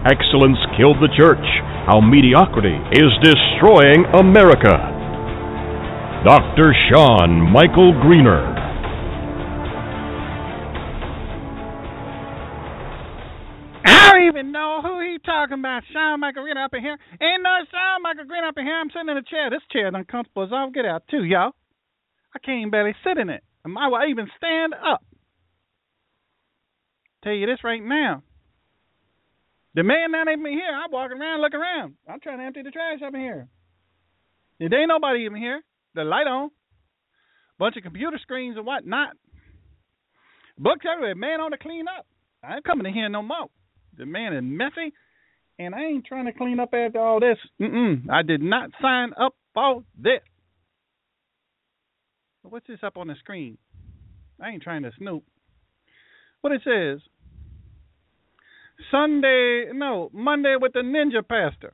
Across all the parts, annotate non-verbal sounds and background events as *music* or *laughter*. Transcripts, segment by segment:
Excellence Killed the Church How Mediocrity is Destroying America. Dr. Shawn Michael Greener. I don't even know who he talking about. Shawn Michael Green up in here. Ain't no Shawn Michael Green up in here. I'm sitting in a chair. This chair is uncomfortable as I'll get out too, y'all. I can't barely sit in it. Am I well even stand up. Tell you this right now. The man not even here. I'm walking around, looking around. I'm trying to empty the trash up in here. There ain't nobody even here. The light on. Bunch of computer screens and whatnot. Books everywhere. Man on to clean up. I ain't coming in here no more. The man is messy, and I ain't trying to clean up after all this. Mm-mm. I did not sign up for this. What's this up on the screen? I ain't trying to snoop. What it says? Sunday, no, Monday with the ninja pastor.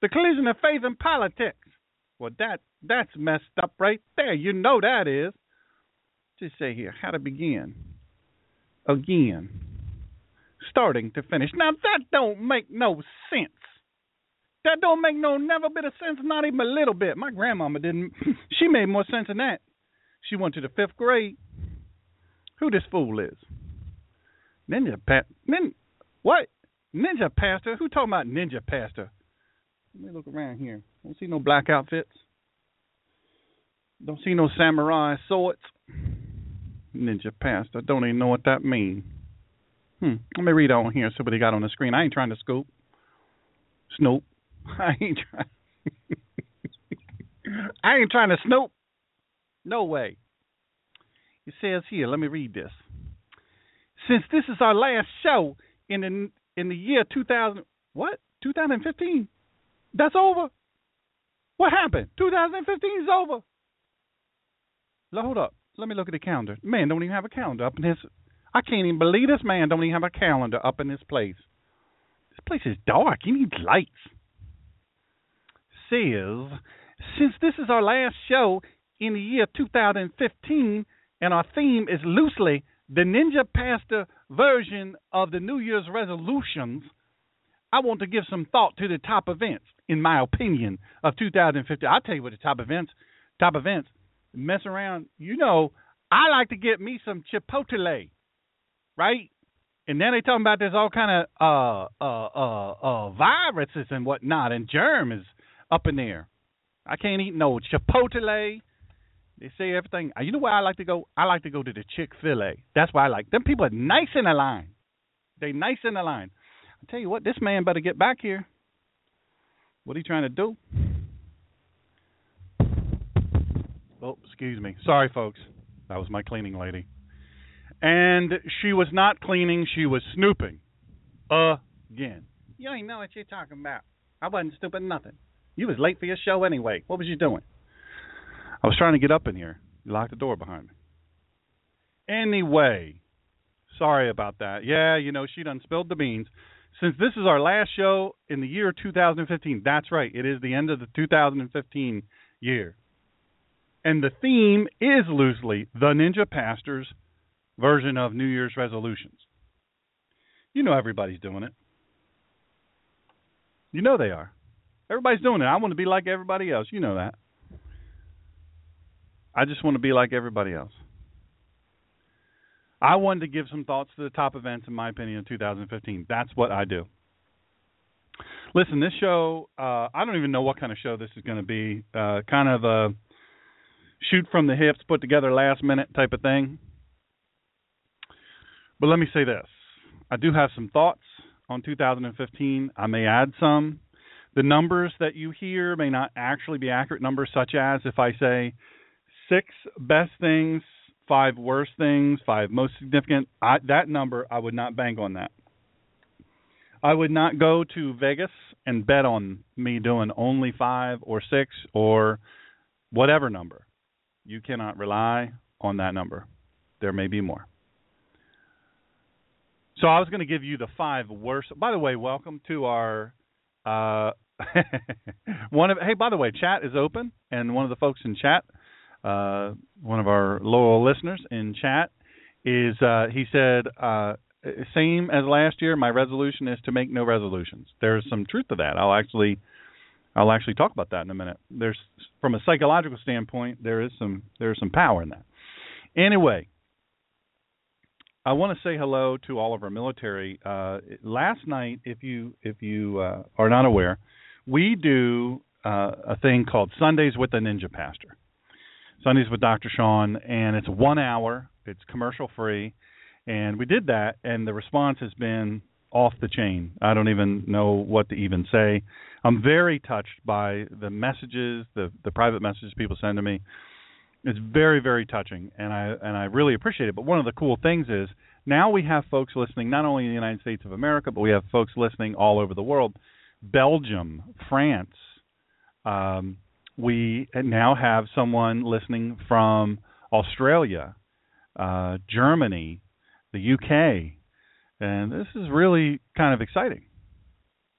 The collision of faith and politics. Well, that that's messed up right there. You know that is. Just say here how to begin. Again. Starting to finish. Now that don't make no sense. That don't make no never bit of sense, not even a little bit. My grandmama didn't. *laughs* She made more sense than that. She went to the fifth grade. Who this fool is? Ninja Pat. Nin, what? Ninja pastor? Who talking about ninja pastor? Let me look around here. Don't see no black outfits. Don't see no samurai swords. Ninja pastor. Don't even know what that means. Hmm. Let me read on here. They got on the screen. I ain't trying to scoop. Snoop. *laughs* I ain't trying. *laughs* I ain't trying to snoop. No way. It says here. Let me read this. Since this is our last show in the in the year 2000, what 2015? That's over. What happened? 2015 is over. Hold up. Let me look at the calendar. Man, don't even have a calendar up in his. I can't even believe this man don't even have a calendar up in this place. This place is dark. He needs lights. Says, since this is our last show in the year 2015, and our theme is loosely the Ninja Pastor version of the New Year's resolutions, I want to give some thought to the top events, in my opinion, of 2015. I'll tell you what the top events, top events, mess around. You know, I like to get me some Chipotle, right? And then they talking about there's all kind of uh, uh, uh, uh, viruses and whatnot and germs up in there. I can't eat no Chipotle. They say everything. Uh, you know where I like to go? I like to go to the Chick Fil A. That's why I like them. People are nice in the line. They nice in the line. I tell you what, this man better get back here. What are you trying to do? Oh, excuse me. Sorry, folks. That was my cleaning lady. And she was not cleaning. She was snooping. Again. You ain't know what you're talking about. I wasn't snooping nothing. You was late for your show anyway. What was you doing? I was trying to get up in here. You locked the door behind me. Anyway, sorry about that. Yeah, you know, she done spilled the beans. Since this is our last show in the year 2015, that's right, it is the end of the 2015 year. And the theme is loosely the Ninja Pastor's version of New Year's resolutions. You know everybody's doing it. You know they are. Everybody's doing it. I want to be like everybody else. You know that. I just want to be like everybody else. I wanted to give some thoughts to the top events, in my opinion, in 2015. That's what I do. Listen, this show, uh, I don't even know what kind of show this is going to be. Uh, kind of a shoot from the hips, put together last minute type of thing. But let me say this I do have some thoughts on 2015. I may add some. The numbers that you hear may not actually be accurate numbers, such as if I say six best things, five worst things, five most significant, I, that number, I would not bank on that. I would not go to Vegas and bet on me doing only five or six or whatever number. You cannot rely on that number. There may be more. So I was going to give you the five worst. By the way, welcome to our uh, *laughs* one of. Hey, by the way, chat is open, and one of the folks in chat, uh, one of our loyal listeners in chat, is uh, he said uh, same as last year. My resolution is to make no resolutions. There's some truth to that. I'll actually. I'll actually talk about that in a minute. There's from a psychological standpoint, there is some there is some power in that. Anyway, I want to say hello to all of our military. Uh, last night, if you if you uh, are not aware, we do uh, a thing called Sundays with the Ninja Pastor. Sundays with Dr. Shawn, and it's one hour. It's commercial free, and we did that, and the response has been off the chain. I don't even know what to even say. I'm very touched by the messages, the the private messages people send to me. It's very very touching, and I and I really appreciate it. But one of the cool things is now we have folks listening not only in the United States of America, but we have folks listening all over the world. Belgium, France. Um, we now have someone listening from Australia, uh, Germany, the UK, and this is really kind of exciting.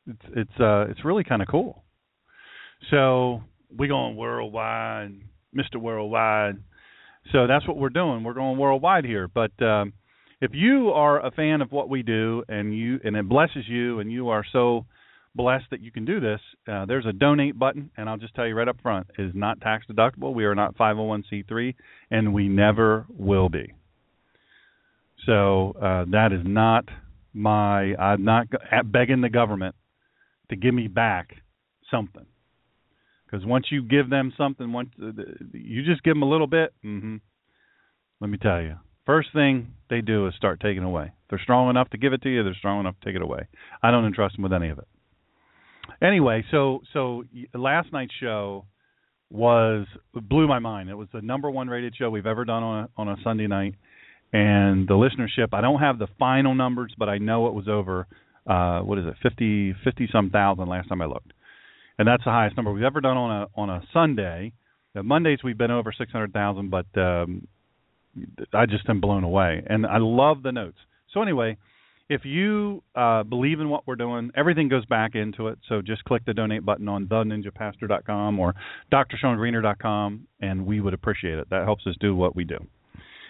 It's it's uh, it's really kind of cool. So we're going worldwide Mr. Worldwide. So that's what we're doing. We're going worldwide here. But um, if you are a fan of what we do and you and it blesses you and you are so blessed that you can do this, uh, there's a donate button, and I'll just tell you right up front, it is not tax deductible. We are not 501c3, and we never will be. So uh, that is not my. I'm not begging the government to give me back something because once you give them something, once uh, you just give them a little bit, mm-hmm, let me tell you, first thing they do is start taking away. If they're strong enough to give it to you. They're strong enough to take it away. I don't entrust them with any of it. Anyway, so so last night's show was blew my mind. It was the number one rated show we've ever done on a, on a Sunday night, and the listenership. I don't have the final numbers, but I know it was over. Uh, what is it, fifty fifty some thousand last time I looked and that's the highest number we've ever done on a on a Sunday. The Mondays we've been over six hundred thousand, but um, I just am blown away, and I love the notes. So anyway, if you uh, believe in what we're doing, everything goes back into it. So just click the donate button on theninjapastor.com or drshawngreener.com, and we would appreciate it. That helps us do what we do,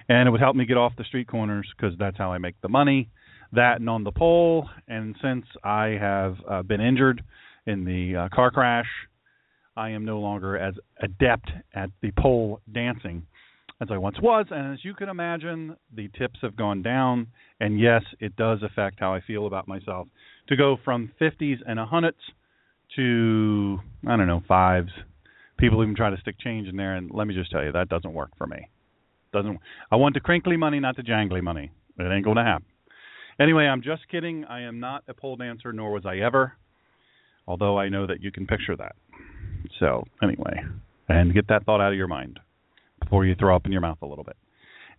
and it would help me get off the street corners because that's how I make the money. That and on the pole, and since I have uh, been injured in the uh, car crash. I am no longer as adept at the pole dancing as I once was, and as you can imagine, the tips have gone down. And yes, it does affect how I feel about myself. To go from 50s and 100s to I don't know fives. People even try to stick change in there, and let me just tell you that doesn't work for me. Doesn't. I want the crinkly money, not the jangly money. It ain't going to happen. Anyway, I'm just kidding. I am not a pole dancer, nor was I ever although I know that you can picture that. So, anyway, and get that thought out of your mind before you throw up in your mouth a little bit.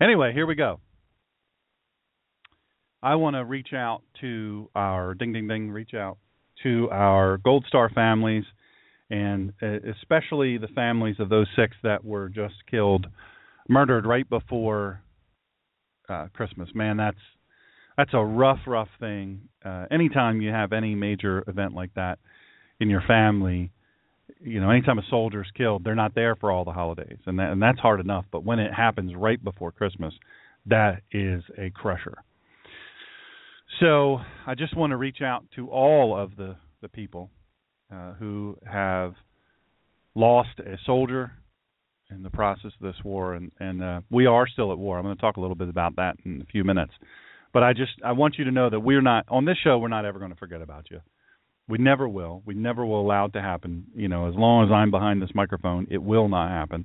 Anyway, here we go. I want to reach out to our ding ding ding, reach out to our Gold Star families and uh, especially the families of those six that were just killed, murdered right before uh, Christmas. Man, that's that's a rough, rough thing. Uh, anytime you have any major event like that, in your family, you know, anytime a soldier is killed, they're not there for all the holidays, and that, and that's hard enough. But when it happens right before Christmas, that is a crusher. So I just want to reach out to all of the the people uh, who have lost a soldier in the process of this war, and and uh, we are still at war. I'm going to talk a little bit about that in a few minutes. But I just I want you to know that we're not on this show. We're not ever going to forget about you We never will. We never will allow it to happen. You know, as long as I'm behind this microphone, it will not happen.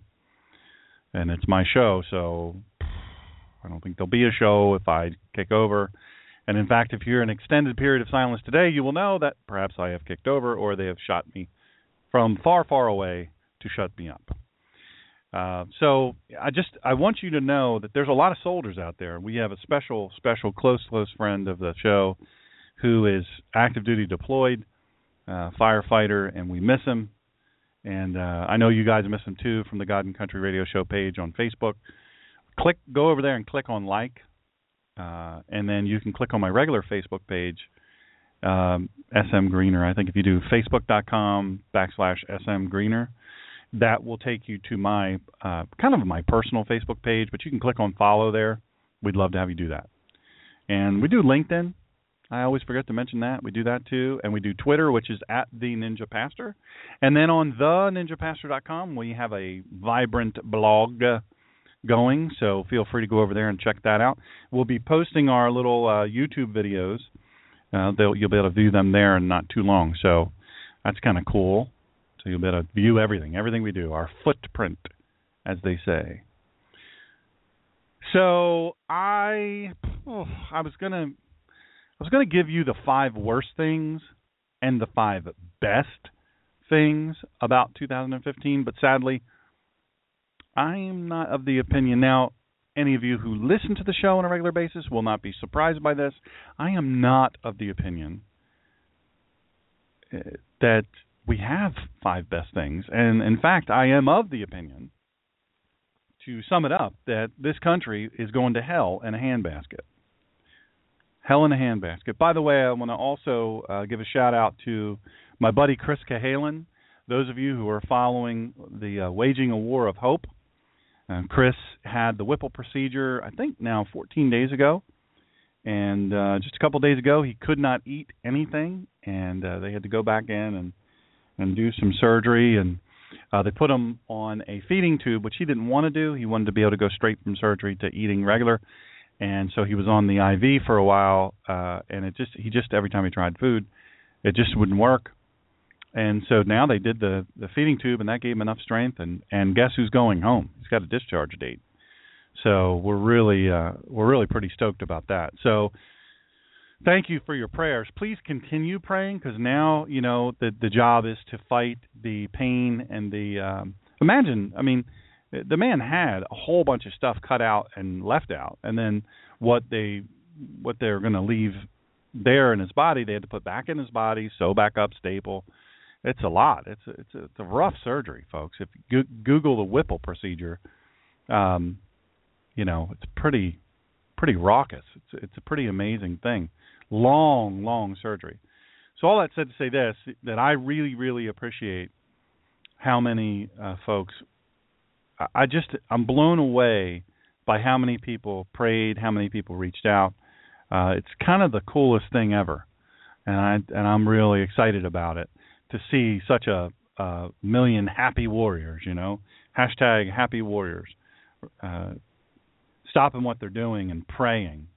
And it's my show, so I don't think there'll be a show if I kick over. And in fact, if you're an extended period of silence today, you will know that perhaps I have kicked over or they have shot me from far, far away to shut me up. Uh, so I just I want you to know that there's a lot of soldiers out there. We have a special, special, close, close friend of the show who is active duty deployed, uh, firefighter, and we miss him. And uh, I know you guys miss him too from the God and Country Radio Show page on Facebook. Click, go over there and click on like, uh, and then you can click on my regular Facebook page, um, SM Greener. I think if you do facebook.com backslash SM Greener, that will take you to my uh, kind of my personal Facebook page, but you can click on follow there. We'd love to have you do that. And we do LinkedIn. I always forget to mention that. We do that too. And we do Twitter, which is at the Ninja Pastor. And then on the ninjapastor.com, we have a vibrant blog going. So feel free to go over there and check that out. We'll be posting our little uh, YouTube videos. Uh, you'll be able to view them there in not too long. So that's kind of cool. So you'll be able to view everything, everything we do, our footprint, as they say. So I, oh, I was gonna, I was gonna give you the five worst things and the five best things about 2015, but sadly, I am not of the opinion now. Any of you who listen to the show on a regular basis will not be surprised by this. I am not of the opinion uh, that we have five best things. And in fact, I am of the opinion, to sum it up, that this country is going to hell in a handbasket. Hell in a handbasket. By the way, I want to also uh, give a shout out to my buddy Chris Cahalan. Those of you who are following the uh, Waging a War of Hope, uh, Chris had the Whipple procedure, I think now 14 days ago. And uh, just a couple days ago, he could not eat anything, and uh, they had to go back in and and do some surgery and uh, they put him on a feeding tube, which he didn't want to do. He wanted to be able to go straight from surgery to eating regular, and so he was on the IV for a while. Uh, and it just he just every time he tried food, it just wouldn't work. And so now they did the the feeding tube, and that gave him enough strength. And and guess who's going home? He's got a discharge date. So we're really uh, we're really pretty stoked about that. So thank you for your prayers. Please continue praying because now you know the the job is to fight the pain and the. Um, imagine, I mean, the man had a whole bunch of stuff cut out and left out, and then what they what they're going to leave there in his body, they had to put back in his body, sew back up, staple. It's a lot. It's a, it's a, it's a rough surgery, folks. If you Google the Whipple procedure, um, you know it's pretty pretty raucous. It's it's a pretty amazing thing long, long surgery. So all that said to say this, that I really, really appreciate how many uh, folks. I just I'm blown away by how many people prayed, how many people reached out. Uh, it's kind of the coolest thing ever, and I and I'm really excited about it to see such a, a million happy warriors. You know, hashtag happy warriors, uh, stopping what they're doing and praying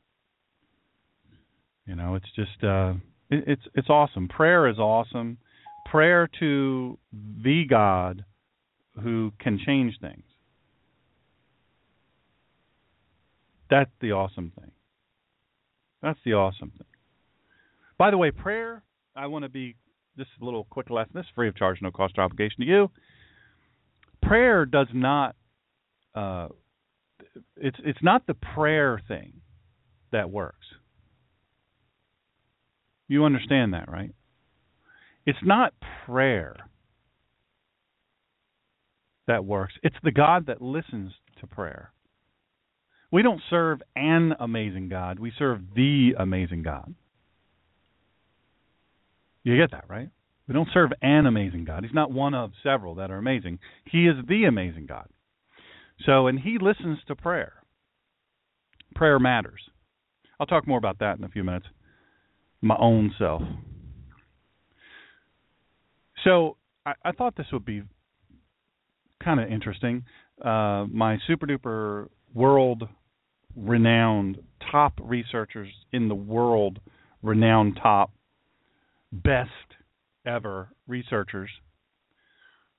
you know, it's just uh, it, it's it's awesome. Prayer is awesome. Prayer to the God who can change things. That's the awesome thing. That's the awesome thing. By the way, prayer, I want to be just a little quick lesson. This is free of charge, no cost or obligation to you. Prayer does not uh, it's it's not the prayer thing that works. You understand that, right? It's not prayer that works, it's the God that listens to prayer. We don't serve an amazing God, we serve the amazing God. You get that, right? We don't serve an amazing God. He's not one of several that are amazing. He is the amazing God. So, and He listens to prayer. Prayer matters. I'll talk more about that in a few minutes my own self. So I, I thought this would be kind of interesting. Uh, my super duper world renowned top researchers in the world renowned top best ever researchers,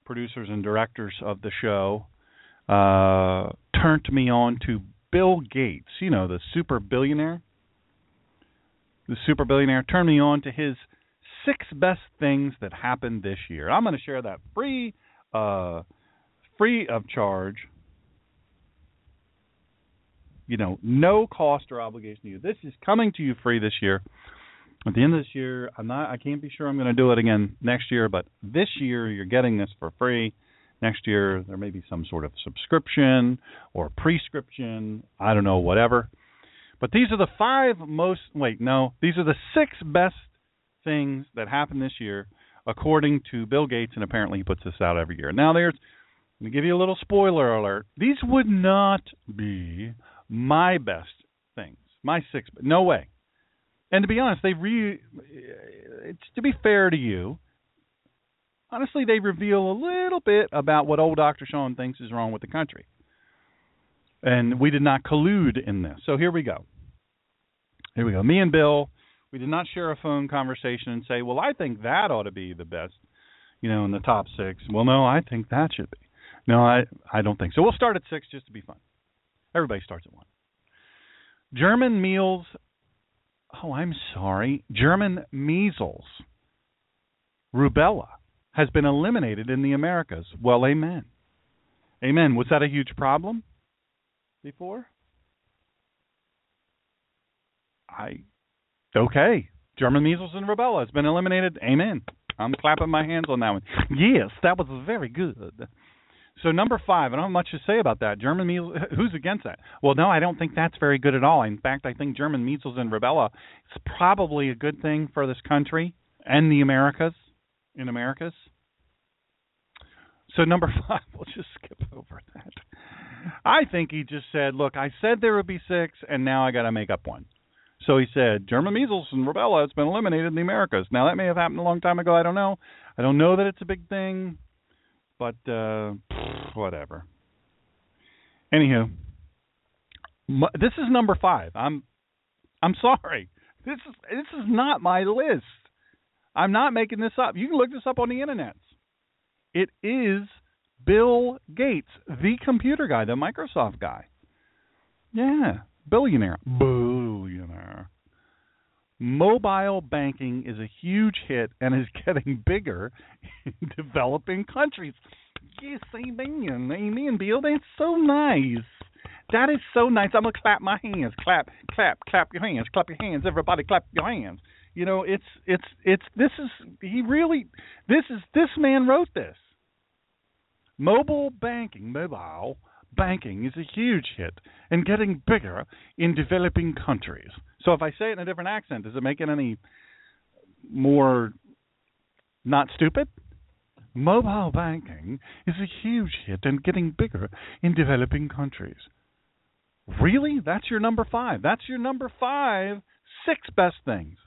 producers, and directors of the show uh, turned me on to Bill Gates, you know, the super billionaire. The super billionaire turned me on to his six best things that happened this year. I'm going to share that free, uh, free of charge. You know, no cost or obligation to you. This is coming to you free this year. At the end of this year, I'm not. I can't be sure I'm going to do it again next year, but this year you're getting this for free. Next year there may be some sort of subscription or prescription. I don't know, whatever. But these are the five most. Wait, no, these are the six best things that happened this year, according to Bill Gates, and apparently he puts this out every year. Now, there's, let me give you a little spoiler alert. These would not be my best things, my six. No way. And to be honest, they re. It's to be fair to you. Honestly, they reveal a little bit about what old Dr. Shawn thinks is wrong with the country. And we did not collude in this. So here we go. Here we go. Me and Bill we did not share a phone conversation and say, "Well, I think that ought to be the best, you know, in the top six. Well, no, I think that should be. No, I I don't think so. We'll start at six just to be fun. Everybody starts at one. German meals. Oh, I'm sorry. German measles, rubella has been eliminated in the Americas. Well, amen. Amen. Was that a huge problem before? I Okay. German measles and rubella has been eliminated. Amen. I'm clapping my hands on that one. Yes, that was very good. So number five, I don't have much to say about that. German measles. *laughs* Who's against that? Well, no, I don't think that's very good at all. In fact, I think German measles and rubella is probably a good thing for this country and the Americas. In Americas. So number *laughs* five, we'll just skip over that. I think he just said, "Look, I said there would be six, and now I got to make up one." So he said, German measles and rubella has been eliminated in the Americas. Now that may have happened a long time ago. I don't know. I don't know that it's a big thing, but uh, whatever. Anywho, this is number five. I'm I'm sorry. This is this is not my list. I'm not making this up. You can look this up on the internet. It is Bill Gates, the computer guy, the Microsoft guy. Yeah, billionaire. Billionaire. Mobile banking is a huge hit and is *laughs* getting bigger in developing countries. Yes, amen. Amen, Bill. That's so nice. That is so nice. I'm gonna clap my hands. Clap, clap, clap your hands. Clap your hands. Everybody, clap your hands. You know, it's it's it's. This is he really. This is this man wrote this. Mobile banking, mobile banking is a huge hit and getting bigger in developing countries. So if I say it in a different accent, does it make it any more not stupid? Mobile banking is a huge hit and getting bigger in developing countries. Really? That's your number five. That's your number five, six best things,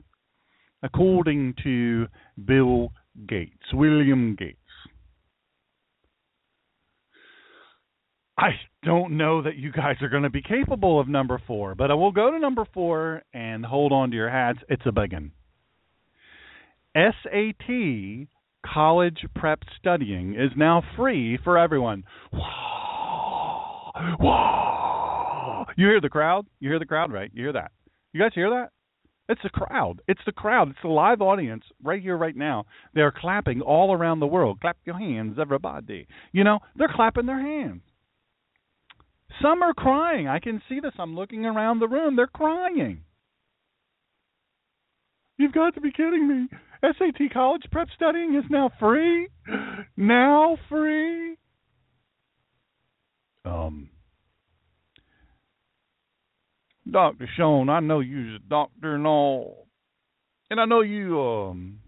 according to Bill Gates, William Gates. I don't know that you guys are going to be capable of number four, but I will go to number four and hold on to your hats. It's a big one. SAT college prep studying is now free for everyone. You hear the crowd? You hear the crowd, right? You hear that? You guys hear that? It's the crowd. It's the crowd. It's the live audience right here, right now. They're clapping all around the world. Clap your hands, everybody. You know, they're clapping their hands. Some are crying. I can see this. I'm looking around the room. They're crying. You've got to be kidding me. SAT college prep studying is now free? Now free? Um Dr. Shawn, I know you're a doctor and all. And I know you um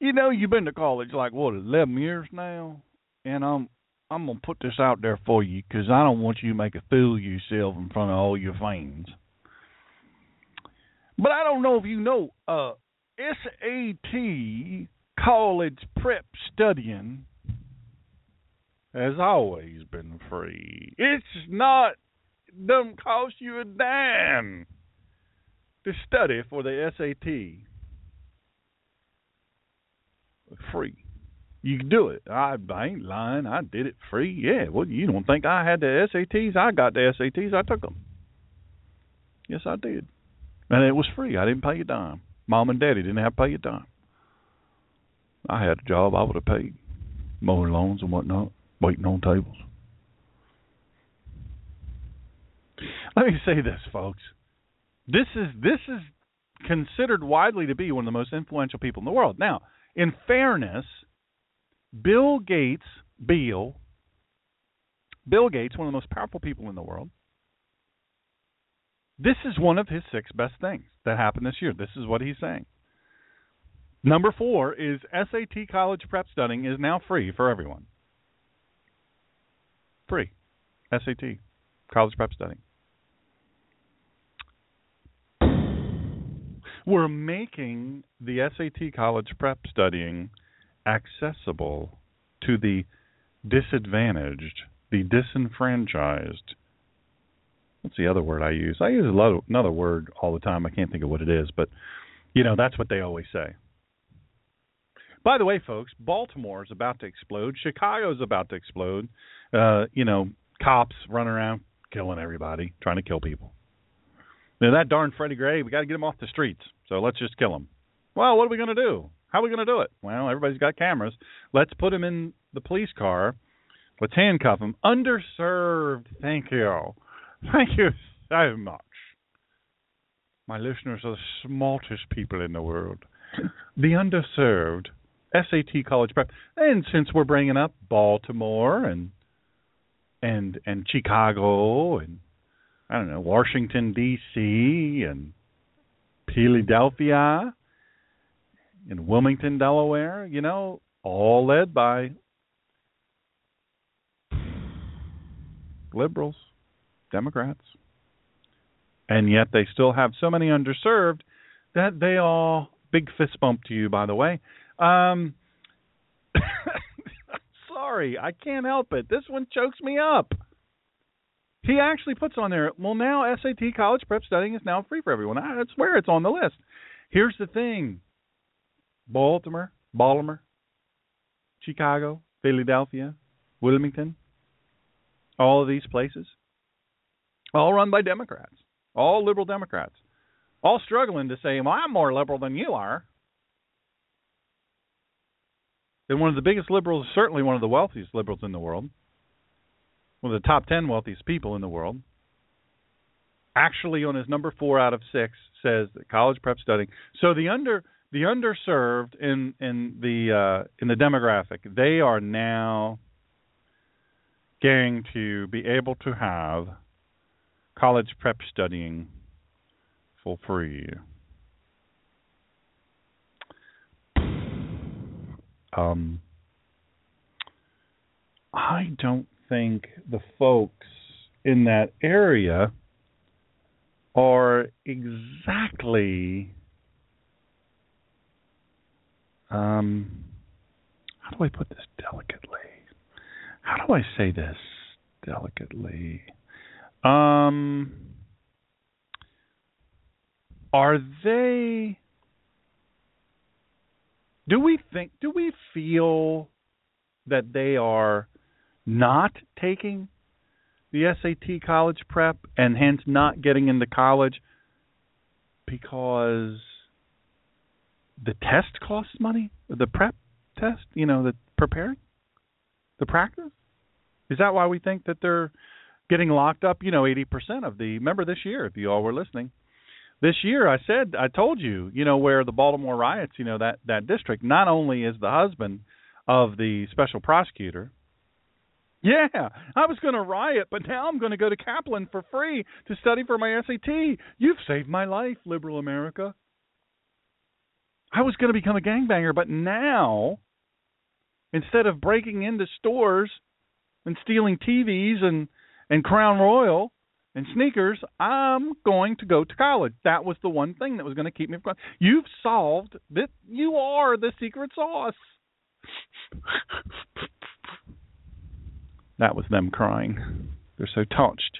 you know you've been to college like what, eleven years now? And um I'm gonna put this out there for you because I don't want you to make a fool of yourself in front of all your fans. But I don't know if you know, uh, SAT college prep studying has always been free. It's not doesn't cost you a dime to study for the SAT. free. You can do it. I, I ain't lying. I did it free. Yeah. Well, you don't think I had the SATs? I got the SATs. I took them. Yes, I did. And it was free. I didn't pay a dime. Mom and Daddy didn't have to pay a dime. I had a job. I would have paid mowing lawns and whatnot, waiting on tables. Let me say this, folks. This is this is considered widely to be one of the most influential people in the world. Now, in fairness, Bill Gates, Bill, Bill Gates, one of the most powerful people in the world, this is one of his six best things that happened this year. This is what he's saying. Number four is SAT college prep studying is now free for everyone. Free. SAT college prep studying. We're making the SAT college prep studying accessible to the disadvantaged, the disenfranchised. What's the other word I use? I use another word all the time. I can't think of what it is, but you know that's what they always say. By the way, folks, Baltimore is about to explode. Chicago is about to explode. Uh, you know, cops running around killing everybody, trying to kill people. Now that darn Freddie Gray, we got to get him off the streets. So let's just kill him. Well, what are we going to do? How are we going to do it? Well, everybody's got cameras. Let's put him in the police car. Let's handcuff him. Underserved. Thank you. Thank you so much. My listeners are the smartest people in the world. *laughs* The underserved. SAT college prep. And since we're bringing up Baltimore and and and Chicago and I don't know Washington D.C. and Philadelphia in Wilmington, Delaware, you know, all led by liberals, Democrats. And yet they still have so many underserved that they all big fist bump to you by the way. Um *coughs* sorry, I can't help it. This one chokes me up. He actually puts on there, well, now SAT college prep studying is now free for everyone. I swear it's on the list. Here's the thing Baltimore, Baltimore, Chicago, Philadelphia, Wilmington, all of these places, all run by Democrats, all liberal Democrats, all struggling to say, well, I'm more liberal than you are. And one of the biggest liberals, certainly one of the wealthiest liberals in the world, one of the top 10 wealthiest people in the world, actually on his number 4 out of 6 says that college prep studying. So the under the underserved in in the uh, in the demographic, they are now going to be able to have college prep studying for free. Um, I don't think the folks in that area are exactly um how do I put this delicately? How do I say this delicately? Um are they do we think do we feel that they are not taking the SAT college prep and hence not getting into college because the test costs money? The prep test, you know, the preparing? The practice? Is that why we think that they're getting locked up, you know, 80% of the remember this year if you all were listening. This year I said I told you, you know, where the Baltimore riots, you know, that that district not only is the husband of the special prosecutor yeah, I was going to riot, but now I'm going to go to Kaplan for free to study for my SAT. You've saved my life, liberal America. I was going to become a gangbanger, but now, instead of breaking into stores and stealing TVs and and Crown Royal and sneakers, I'm going to go to college. That was the one thing that was going to keep me from. You've solved that. You are the secret sauce. That was them crying. They're so touched.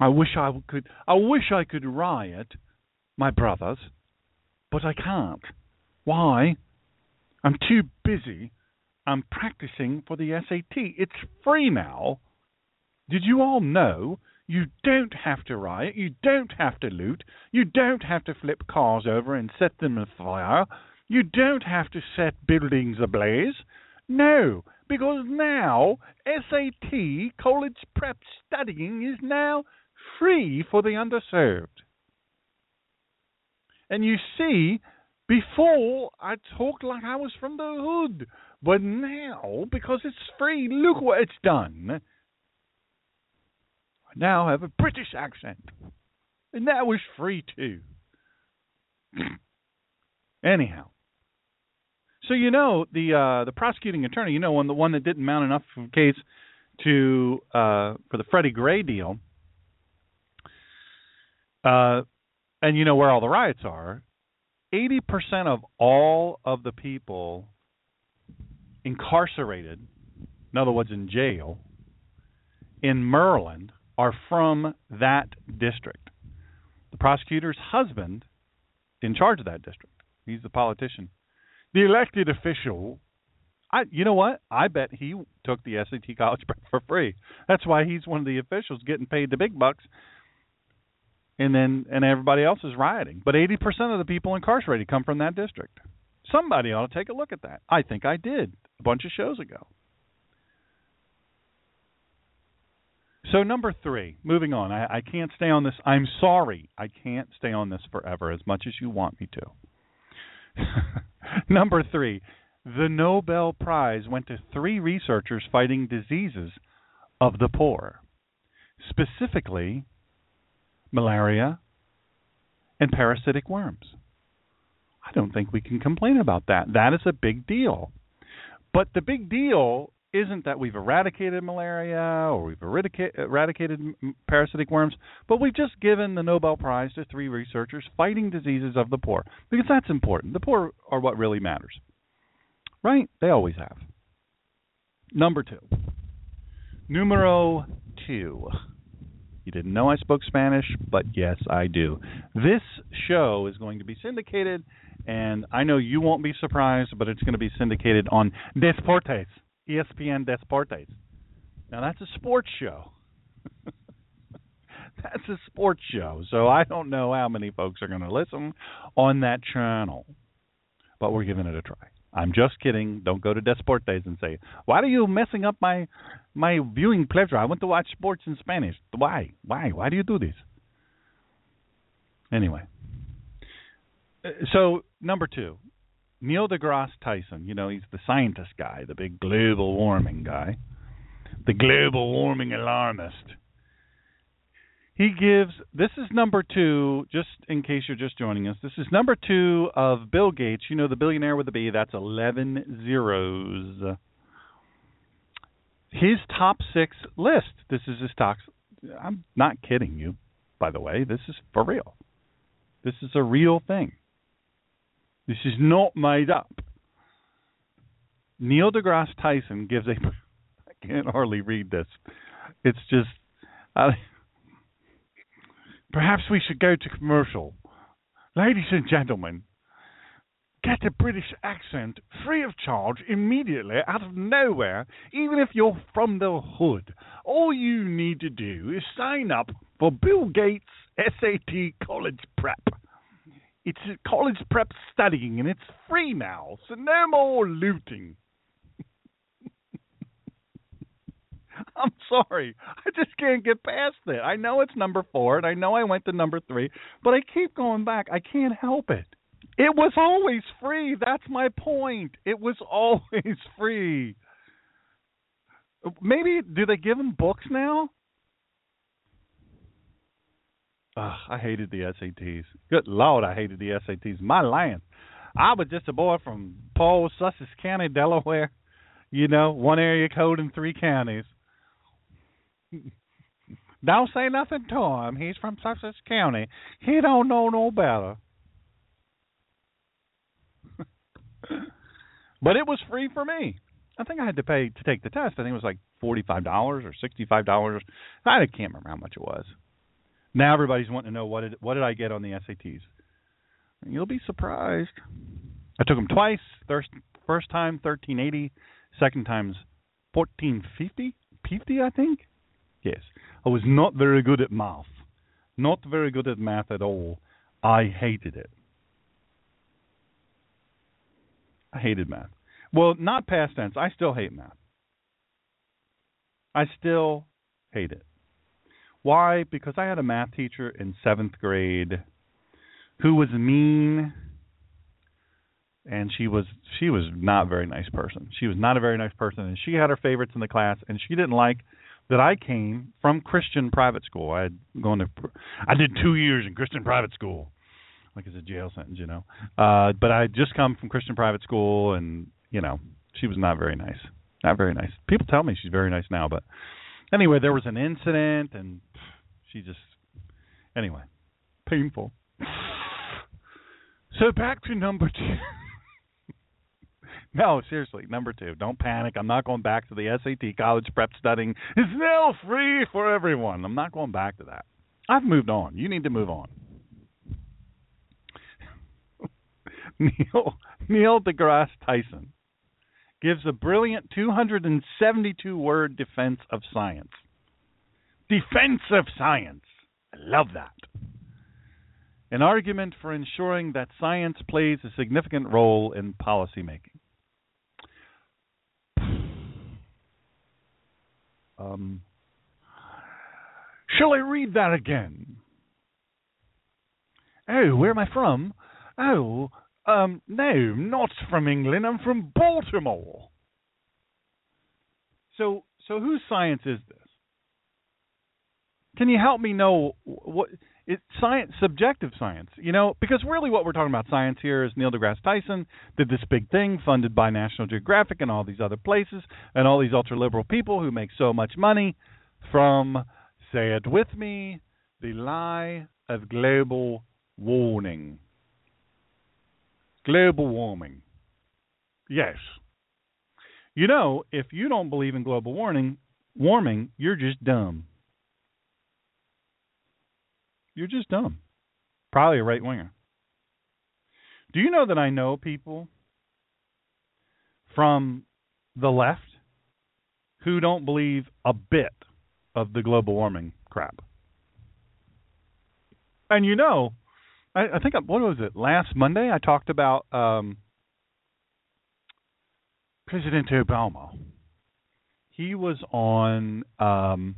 I wish I could I wish I could riot my brothers, but I can't. Why? I'm too busy. I'm practicing for the SAT. It's free now. Did you all know you don't have to riot, you don't have to loot, you don't have to flip cars over and set them afire, you don't have to set buildings ablaze? No, because now SAT college prep studying is now free for the underserved. And you see, before I talked like I was from the hood, but now because it's free, look what it's done. I now have a British accent, and that was free too. *clears throat* Anyhow, so you know the uh, the prosecuting attorney, you know, one the one that didn't mount enough case to uh, for the Freddie Gray deal, uh, and you know where all the riots are. Eighty percent of all of the people incarcerated, in other words, in jail, in Maryland, are from that district. The prosecutor's husband, in charge of that district, he's the politician. The elected official, I, you know what? I bet he took the SAT college prep *laughs* for free. That's why he's one of the officials getting paid the big bucks and then and everybody else is rioting. But 80% of the people incarcerated come from that district. Somebody ought to take a look at that. I think I did a bunch of shows ago. So number three, moving on. I, I can't stay on this. I'm sorry, I can't stay on this forever as much as you want me to. *laughs* number three, the Nobel Prize went to three researchers fighting diseases of the poor, specifically malaria, and parasitic worms. I don't think we can complain about that. That is a big deal. But the big deal isn't that we've eradicated malaria or we've eradicated parasitic worms, but we've just given the Nobel Prize to three researchers fighting diseases of the poor because that's important. The poor are what really matters. Right? They always have. Number two. Numero two. You didn't know I spoke Spanish, but yes, I do. This show is going to be syndicated, and I know you won't be surprised, but it's going to be syndicated on Desportes, ESPN Desportes. Now, that's a sports show. *laughs* that's a sports show, so I don't know how many folks are going to listen on that channel, but we're giving it a try. I'm just kidding. Don't go to Desportes and say, "Why are you messing up my my viewing pleasure. I want to watch sports in Spanish. Why? Why? Why do you do this? Anyway. Uh, so, number two, Neil deGrasse Tyson. You know, he's the scientist guy, the big global warming guy, the global warming alarmist. He gives, this is number two, just in case you're just joining us, this is number two of Bill Gates. You know, the billionaire with a B, that's 11 zeros his top six list. This is his top. I'm not kidding you, by the way. This is for real. This is a real thing. This is not made up. Neil deGrasse Tyson gives a. *laughs* I can't hardly read this. It's just. Uh, perhaps we should go to commercial. Ladies and gentlemen, get a British accent free of charge immediately out of nowhere, even if you're from the hood. All you need to do is sign up for Bill Gates SAT College Prep. It's college prep studying and it's free now, so no more looting. *laughs* I'm sorry. I just can't get past it. I know it's number four, and I know I went to number three, but I keep going back. I can't help it. It was always free. That's my point. It was *laughs* always free. Maybe do they give them books now? Ugh, I hated the SATs. Good Lord, I hated the SATs. My land. I was just a boy from Paul, Sussex County, Delaware. You know, one area code in three counties. *laughs* don't say nothing to him. He's from Sussex County. He don't know no better. *laughs* but it was free for me. I think I had to pay to take the test. I think it was like forty five dollars or sixty five dollars. I can't remember how much it was. Now everybody's wanting to know what did what did I get on the SATs. You'll be surprised. I took them twice. First, first time 1380, second time's 1450, 50 I think. Yes, I was not very good at math. Not very good at math at all. I hated it. I hated math. Well, not past tense. I still hate math. I still hate it. Why? Because I had a math teacher in seventh grade who was mean and she was she was not a very nice person. She was not a very nice person and she had her favorites in the class and she didn't like that I came from Christian private school. I had gone to I did 2 years in Christian private school. Like it's a jail sentence, you know. Uh but I just come from Christian private school and, you know, she was not very nice. Not very nice. People tell me she's very nice now, but anyway, there was an incident and she just anyway, painful. So back to number two. *laughs* no, seriously, number two. Don't panic. I'm not going back to the SAT college prep studying. It's now free for everyone. I'm not going back to that. I've moved on. You need to move on. *laughs* Neil Neil deGrasse Tyson gives a brilliant 272 word defense of science. Defense of science. I love that. An argument for ensuring that science plays a significant role in policymaking. Um, shall I read that again? Oh, where am I from? Oh, um, no, not from England. I'm from Baltimore. So, so whose science is this? Can you help me know what it's science, subjective science? You know, because really what we're talking about science here is Neil deGrasse Tyson did this big thing funded by National Geographic and all these other places and all these ultra liberal people who make so much money from, say it with me, the lie of global warming. Global warming. Yes. You know, if you don't believe in global warming, warming, you're just dumb. You're just dumb. Probably a right winger. Do you know that I know people from the left who don't believe a bit of the global warming crap? And you know, I, I think what was it last Monday? I talked about um, President Obama. He was on um,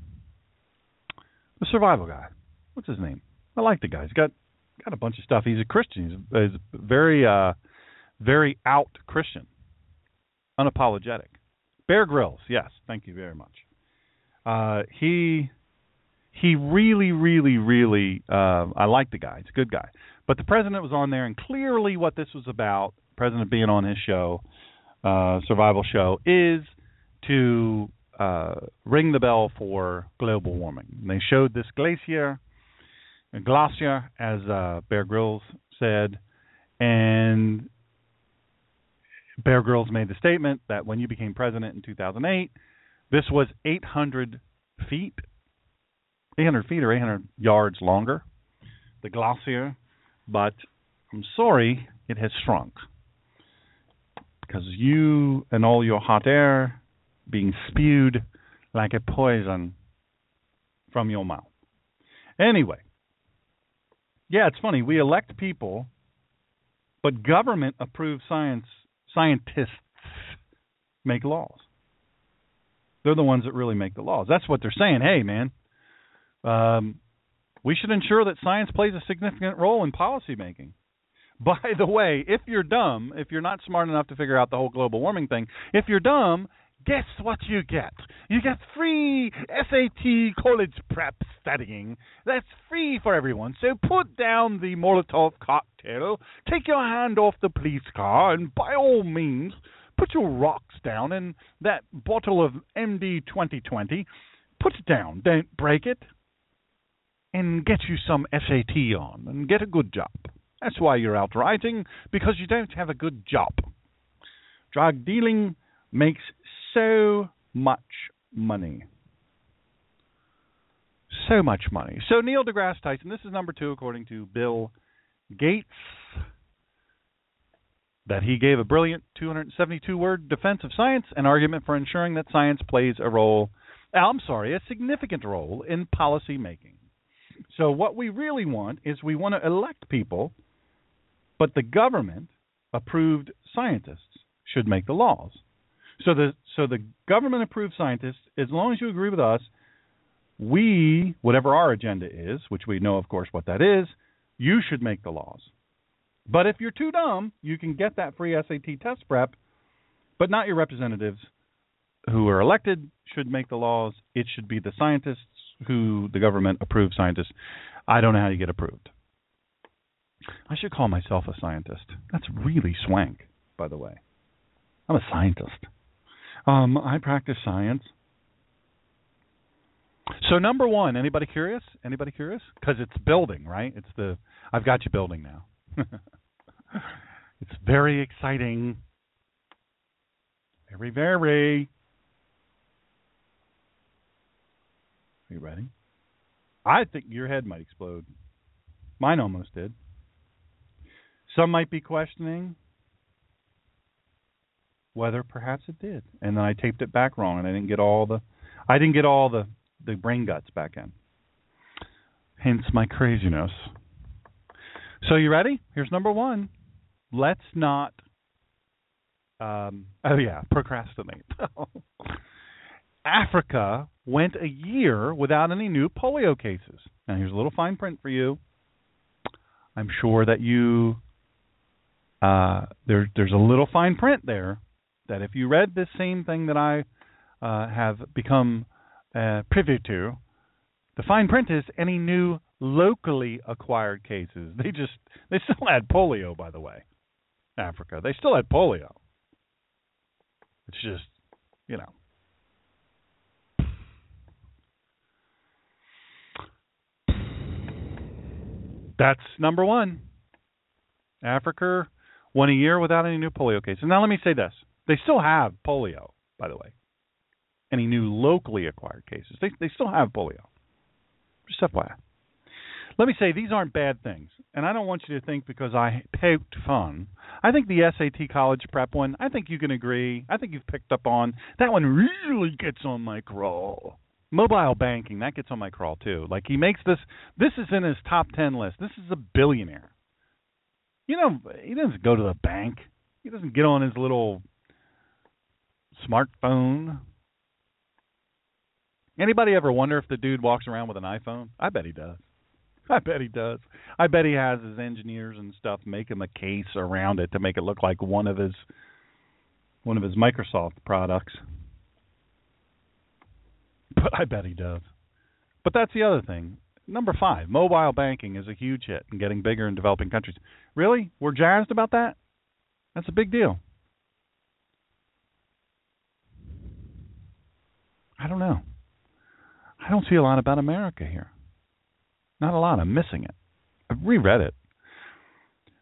the Survival Guy. What's his name? I like the guy. He's got got a bunch of stuff. He's a Christian. He's, he's very uh, very out Christian, unapologetic. Bear Grylls, yes, thank you very much. Uh, he he really, really, really. Uh, I like the guy. He's a good guy. But the president was on there, and clearly, what this was about, president being on his show, uh, survival show, is to uh, ring the bell for global warming. And they showed this glacier, glacier, as uh, Bear Grylls said, and Bear Grylls made the statement that when you became president in 2008, this was 800 feet 800 feet or 800 yards longer, the glacier, but I'm sorry, it has shrunk. Because you and all your hot air being spewed like a poison from your mouth. Anyway, yeah, it's funny. We elect people, but government approved science scientists make laws. They're the ones that really make the laws. That's what they're saying. Hey, man, um, we should ensure that science plays a significant role in policymaking. *laughs* By the way, if you're dumb, if you're not smart enough to figure out the whole global warming thing, if you're dumb, guess what you get? You get free SAT college prep studying. That's free for everyone. So put down the Molotov cocktail, take your hand off the police car, and by all means, put your rocks down and that bottle of MD 2020. Put it down. Don't break it and get you some SAT on and get a good job. That's why you're out writing, because you don't have a good job. Drug dealing makes so much money. So much money. So Neil deGrasse Tyson, this is number two according to Bill Gates that he gave a brilliant 272 word defense of science, an argument for ensuring that science plays a role, uh, I'm sorry, a significant role in policy making. So, what we really want is we want to elect people, but the government approved scientists should make the laws. So the so the government approved scientists, as long as you agree with us, we, whatever our agenda is, which we know of course what that is, you should make the laws. But if you're too dumb, you can get that free SAT test prep, but not your representatives who are elected should make the laws. It should be the scientists who the government approved scientists. I don't know how you get approved. I should call myself a scientist. That's really swank, by the way. I'm a scientist. Um, I practice science. So number one, anybody curious? Anybody curious? Because it's building, right? It's the I've got you building now. *laughs* it's very exciting. Very, very. Are you ready? I think your head might explode. Mine almost did. Some might be questioning whether perhaps it did, and then I taped it back wrong, and I didn't get all the, I didn't get all the the brain guts back in. Hence my craziness. So you ready? Here's number one. Let's not. Um, oh yeah, procrastinate. *laughs* Africa went a year without any new polio cases. Now here's a little fine print for you. I'm sure that you uh, there, there's a little fine print there that if you read this same thing that I uh, have become uh, privy to, the fine print is any new locally acquired cases. They just they still had polio, by the way. Africa, they still had polio. It's just, you know. That's number one. Africa one a year without any new polio cases. Now, let me say this: they still have polio, by the way. Any new locally acquired cases? They they still have polio. Just FYI. Let me say these aren't bad things, and I don't want you to think because I poked fun. I think the SAT college prep one. I think you can agree. I think you've picked up on that one. Really gets on my crawl. Mobile banking that gets on my crawl too. Like he makes this. This is in his top ten list. This is a billionaire. You know, he doesn't go to the bank. He doesn't get on his little smartphone. Anybody ever wonder if the dude walks around with an iPhone? I bet he does. I bet he does. I bet he has his engineers and stuff make him a case around it to make it look like one of his one of his Microsoft products. But I bet he does. But that's the other thing. Number five, mobile banking is a huge hit and getting bigger in developing countries. Really? We're jazzed about that? That's a big deal. I don't know. I don't see a lot about America here. Not a lot. I'm missing it. I've reread it.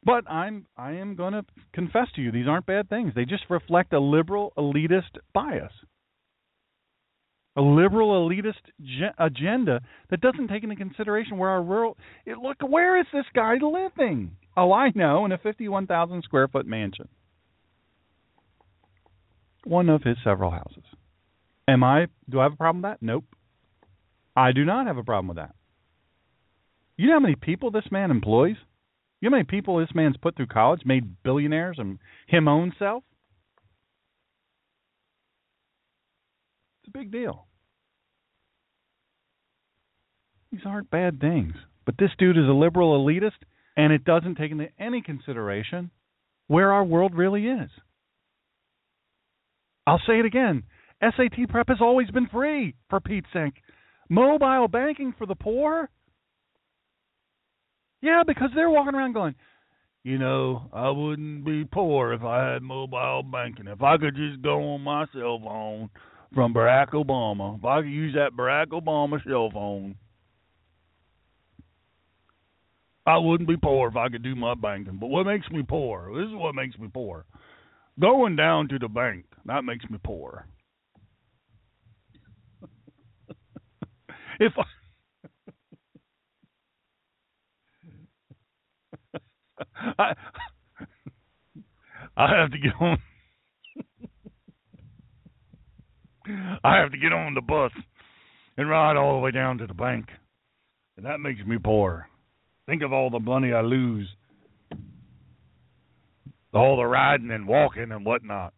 But I'm I am going to confess to you these aren't bad things. They just reflect a liberal elitist bias a liberal elitist ge- agenda that doesn't take into consideration where our rural it, look where is this guy living oh i know in a 51,000 square foot mansion one of his several houses am i do i have a problem with that nope i do not have a problem with that you know how many people this man employs you know how many people this man's put through college made billionaires and him own self It's a big deal. These aren't bad things. But this dude is a liberal elitist, and it doesn't take into any consideration where our world really is. I'll say it again SAT prep has always been free, for Pete's sake. Mobile banking for the poor? Yeah, because they're walking around going, you know, I wouldn't be poor if I had mobile banking. If I could just go on my cell phone from Barack Obama, if I could use that Barack Obama cell phone, I wouldn't be poor if I could do my banking. But what makes me poor? This is what makes me poor. Going down to the bank, that makes me poor. If I I, I have to get on. I have to get on the bus and ride all the way down to the bank, and that makes me poor. Think of all the money I lose, all the riding and walking and whatnot.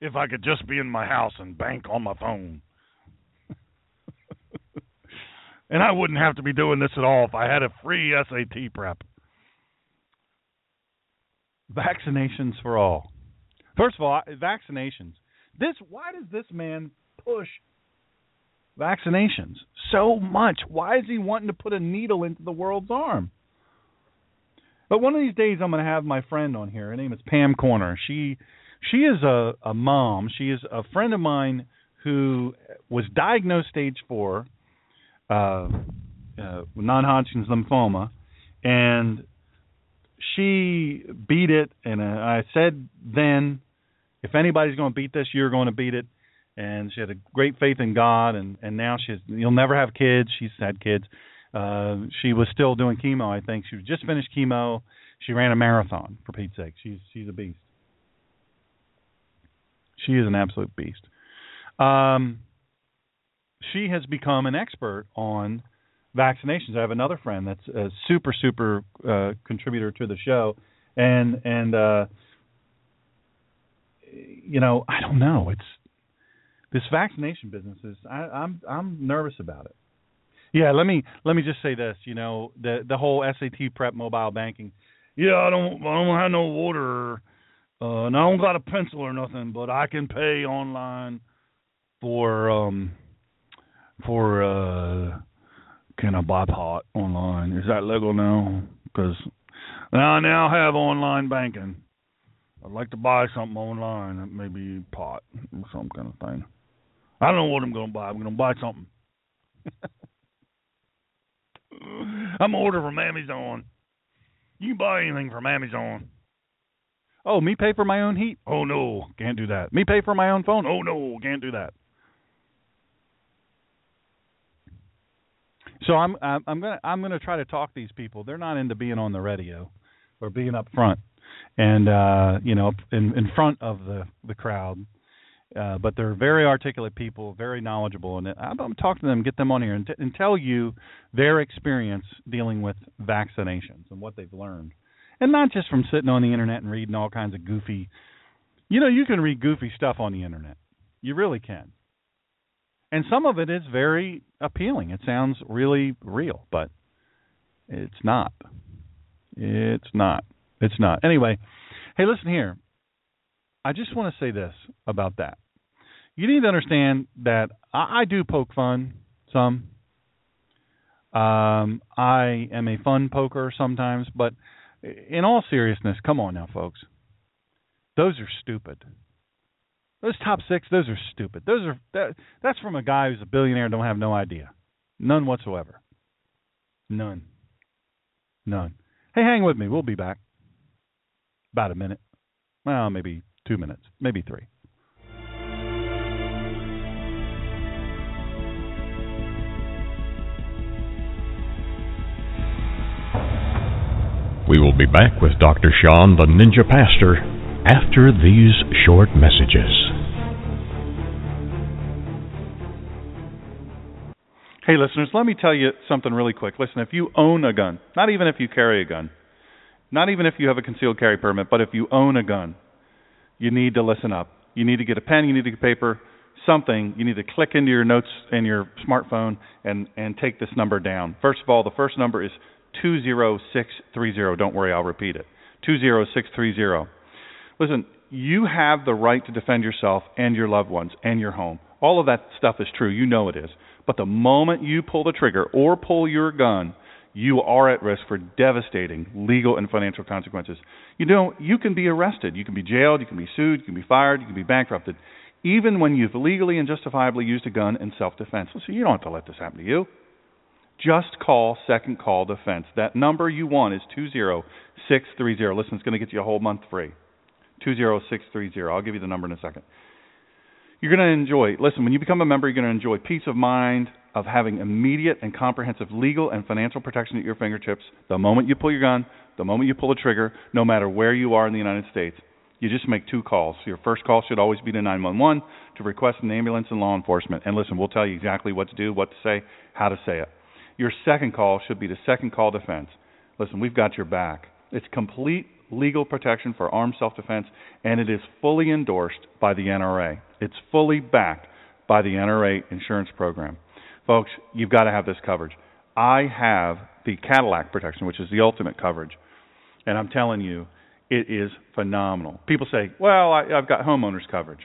If I could just be in my house and bank on my phone. And I wouldn't have to be doing this at all if I had a free SAT prep. Vaccinations for all. First of all, vaccinations. This why does this man push vaccinations so much? Why is he wanting to put a needle into the world's arm? But one of these days I'm going to have my friend on here. Her name is Pam Corner. She she is a a mom. She is a friend of mine who was diagnosed stage 4 uh, uh non-Hodgkin's lymphoma and she beat it and uh, I said then if anybody's going to beat this, you're going to beat it. And she had a great faith in God, and and now she's you'll never have kids. She's had kids. Uh, she was still doing chemo. I think she just finished chemo. She ran a marathon for Pete's sake. She's she's a beast. She is an absolute beast. Um, she has become an expert on vaccinations. I have another friend that's a super super uh, contributor to the show, and and uh, you know, I don't know. It's this vaccination business is I, I'm I'm nervous about it. Yeah, let me let me just say this. You know, the the whole SAT prep mobile banking. Yeah, I don't I don't have no water, uh, and I don't got a pencil or nothing, but I can pay online for um for uh can I buy pot online? Is that legal now? Because I now have online banking. I'd like to buy something online, maybe pot or some kind of thing. I don't know what I'm going to buy. I'm going to buy something. *laughs* I'm order from Amazon. You can buy anything from Amazon. Oh, me pay for my own heat? Oh no, can't do that. Me pay for my own phone? Oh no, can't do that. So I'm I'm gonna I'm gonna try to talk these people. They're not into being on the radio or being up front and uh, you know, in in front of the the crowd. Uh, but they're very articulate people, very knowledgeable, and I'm, I'm talking to them, get them on here, and, t- and tell you their experience dealing with vaccinations and what they've learned, and not just from sitting on the internet and reading all kinds of goofy. You know, you can read goofy stuff on the internet. You really can. And some of it is very appealing. It sounds really real, but it's not. It's not. It's not. Anyway, hey, listen here. I just want to say this about that. You need to understand that I, I do poke fun some. Um, I am a fun poker sometimes, but in all seriousness, come on now, folks. Those are stupid. Those top six, those are stupid. Those are that, that's from a guy who's a billionaire and don't have no idea, none whatsoever. None. None. Hey, hang with me. We'll be back. About a minute. Well, maybe two minutes, maybe three. We will be back with Dr. Shawn, the Ninja Pastor, after these short messages. Hey, listeners, let me tell you something really quick. Listen, if you own a gun, not even if you carry a gun, not even if you have a concealed carry permit, but if you own a gun, you need to listen up. You need to get a pen, you need to get paper, something. You need to click into your notes in your smartphone and and take this number down. First of all, the first number is 20630. Don't worry, I'll repeat it. 20630. Listen, you have the right to defend yourself and your loved ones and your home. All of that stuff is true. You know it is. But the moment you pull the trigger or pull your gun, you are at risk for devastating legal and financial consequences. You know, you can be arrested, you can be jailed, you can be sued, you can be fired, you can be bankrupted, even when you've legally and justifiably used a gun in self defense. So you don't have to let this happen to you. Just call Second Call Defense. That number you want is 20630. Listen, it's going to get you a whole month free. 20630. I'll give you the number in a second. You're going to enjoy, listen, when you become a member, you're going to enjoy peace of mind, of having immediate and comprehensive legal and financial protection at your fingertips the moment you pull your gun, the moment you pull the trigger, no matter where you are in the United States. You just make two calls. Your first call should always be to 911 to request an ambulance and law enforcement. And listen, we'll tell you exactly what to do, what to say, how to say it. Your second call should be the second call defense. Listen, we've got your back. It's complete legal protection for armed self defense, and it is fully endorsed by the NRA. It's fully backed by the NRA insurance program. Folks, you've got to have this coverage. I have the Cadillac protection, which is the ultimate coverage. And I'm telling you, it is phenomenal. People say, well, I, I've got homeowners coverage.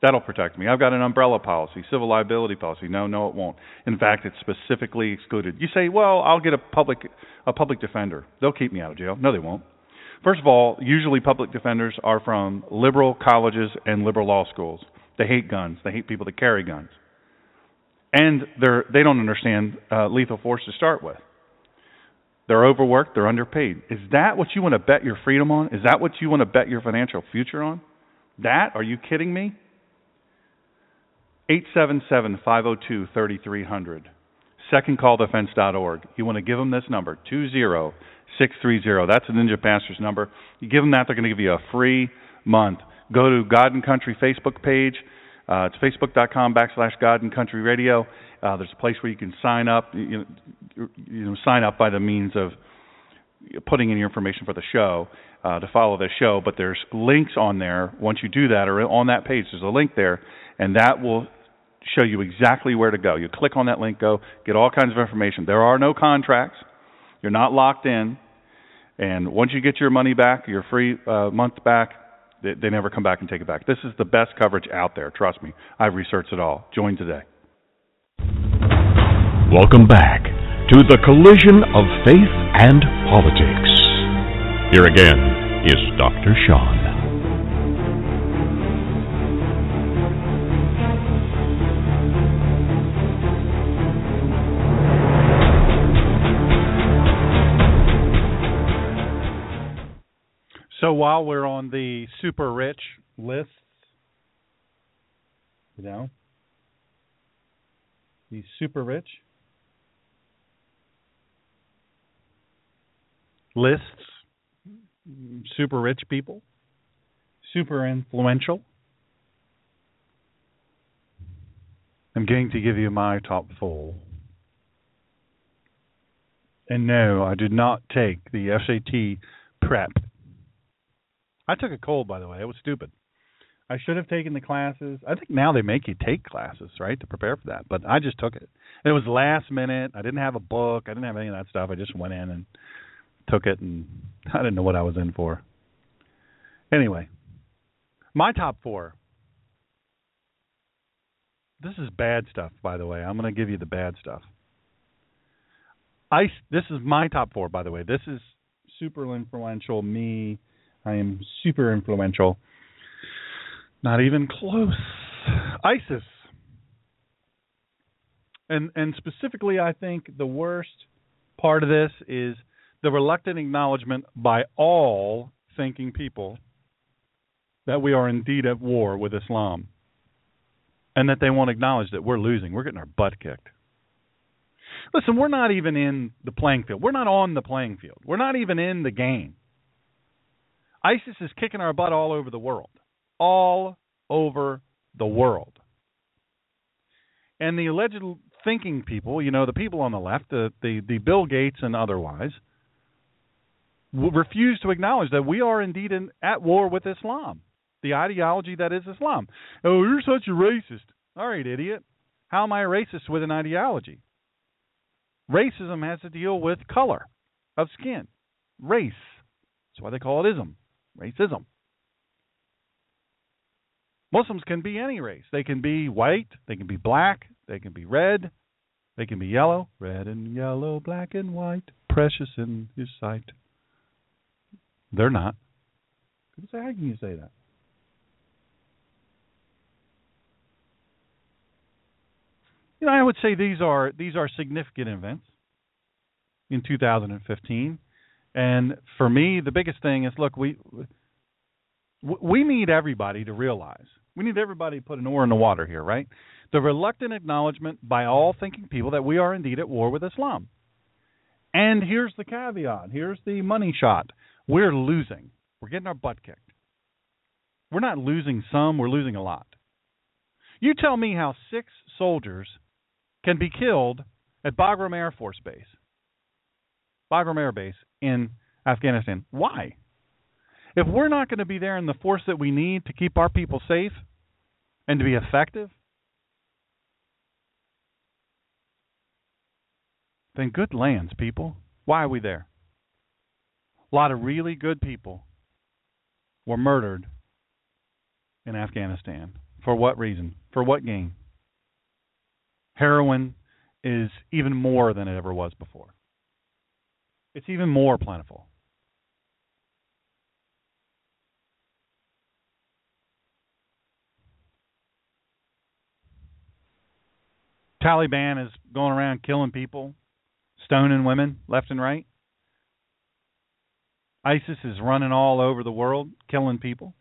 That'll protect me. I've got an umbrella policy, civil liability policy. No, no, it won't. In fact, it's specifically excluded. You say, well, I'll get a public a public defender. They'll keep me out of jail. No, they won't. First of all, usually public defenders are from liberal colleges and liberal law schools. They hate guns. They hate people that carry guns, and they're they don't understand uh, lethal force to start with. They're overworked. They're underpaid. Is that what you want to bet your freedom on? Is that what you want to bet your financial future on? That? Are you kidding me? 877 502 3300. SecondCallDefense.org. You want to give them this number, 20630. That's a Ninja Pastor's number. You give them that, they're going to give you a free month. Go to God and Country Facebook page. Uh, it's facebook.com backslash God and Country Radio. Uh, there's a place where you can sign up. You, you, you know, sign up by the means of putting in your information for the show uh, to follow the show. But there's links on there. Once you do that, or on that page, there's a link there, and that will show you exactly where to go. You click on that link, go get all kinds of information. There are no contracts. You're not locked in. And once you get your money back, your free uh, month back, they, they never come back and take it back. This is the best coverage out there. Trust me. I've researched it all. Join today. Welcome back to the collision of faith and politics. Here again is Dr. Shawn. While we're on the super rich lists, you know, these super rich lists, super rich people, super influential. I'm going to give you my top four. And no, I did not take the SAT prep I took a cold, by the way. It was stupid. I should have taken the classes. I think now they make you take classes, right, to prepare for that. But I just took it. It was last minute. I didn't have a book. I didn't have any of that stuff. I just went in and took it, and *laughs* I didn't know what I was in for. Anyway, my top four. This is bad stuff, by the way. I'm going to give you the bad stuff. I this is my top four, by the way. This is super influential. Me I am super influential. Not even close. ISIS. And and specifically I think the worst part of this is the reluctant acknowledgement by all thinking people that we are indeed at war with Islam. And that they won't acknowledge that we're losing. We're getting our butt kicked. Listen, we're not even in the playing field. We're not on the playing field. We're not even in the game. ISIS is kicking our butt all over the world. All over the world. And the alleged thinking people, you know, the people on the left, the the, the Bill Gates and otherwise, refuse to acknowledge that we are indeed in, at war with Islam, the ideology that is Islam. Oh, you're such a racist. All right, idiot. How am I a racist with an ideology? Racism has to deal with color of skin, race. That's why they call it ism racism. Muslims can be any race. They can be white, they can be black, they can be red, they can be yellow. Red and yellow, black and white, precious in his sight. They're not. How can you say that? You know, I would say these are these are significant events in 2015. And for me, the biggest thing is look, we we need everybody to realize We need everybody to put an oar in the water here, right? The reluctant acknowledgement by all thinking people that we are indeed at war with Islam. And here's the caveat. Here's the money shot. We're losing. We're getting our butt kicked. We're not losing some, we're losing a lot. You tell me how six soldiers can be killed at Bagram Air Force Base, Bagram Air Base in Afghanistan. Why? If we're not going to be there in the force that we need to keep our people safe and to be effective, then good lands, people. Why are we there? A lot of really good people were murdered in Afghanistan. For what reason? For what gain? Heroin is even more than it ever was before. It's even more plentiful. Taliban is going around killing people, stoning women left and right. ISIS is running all over the world, killing people,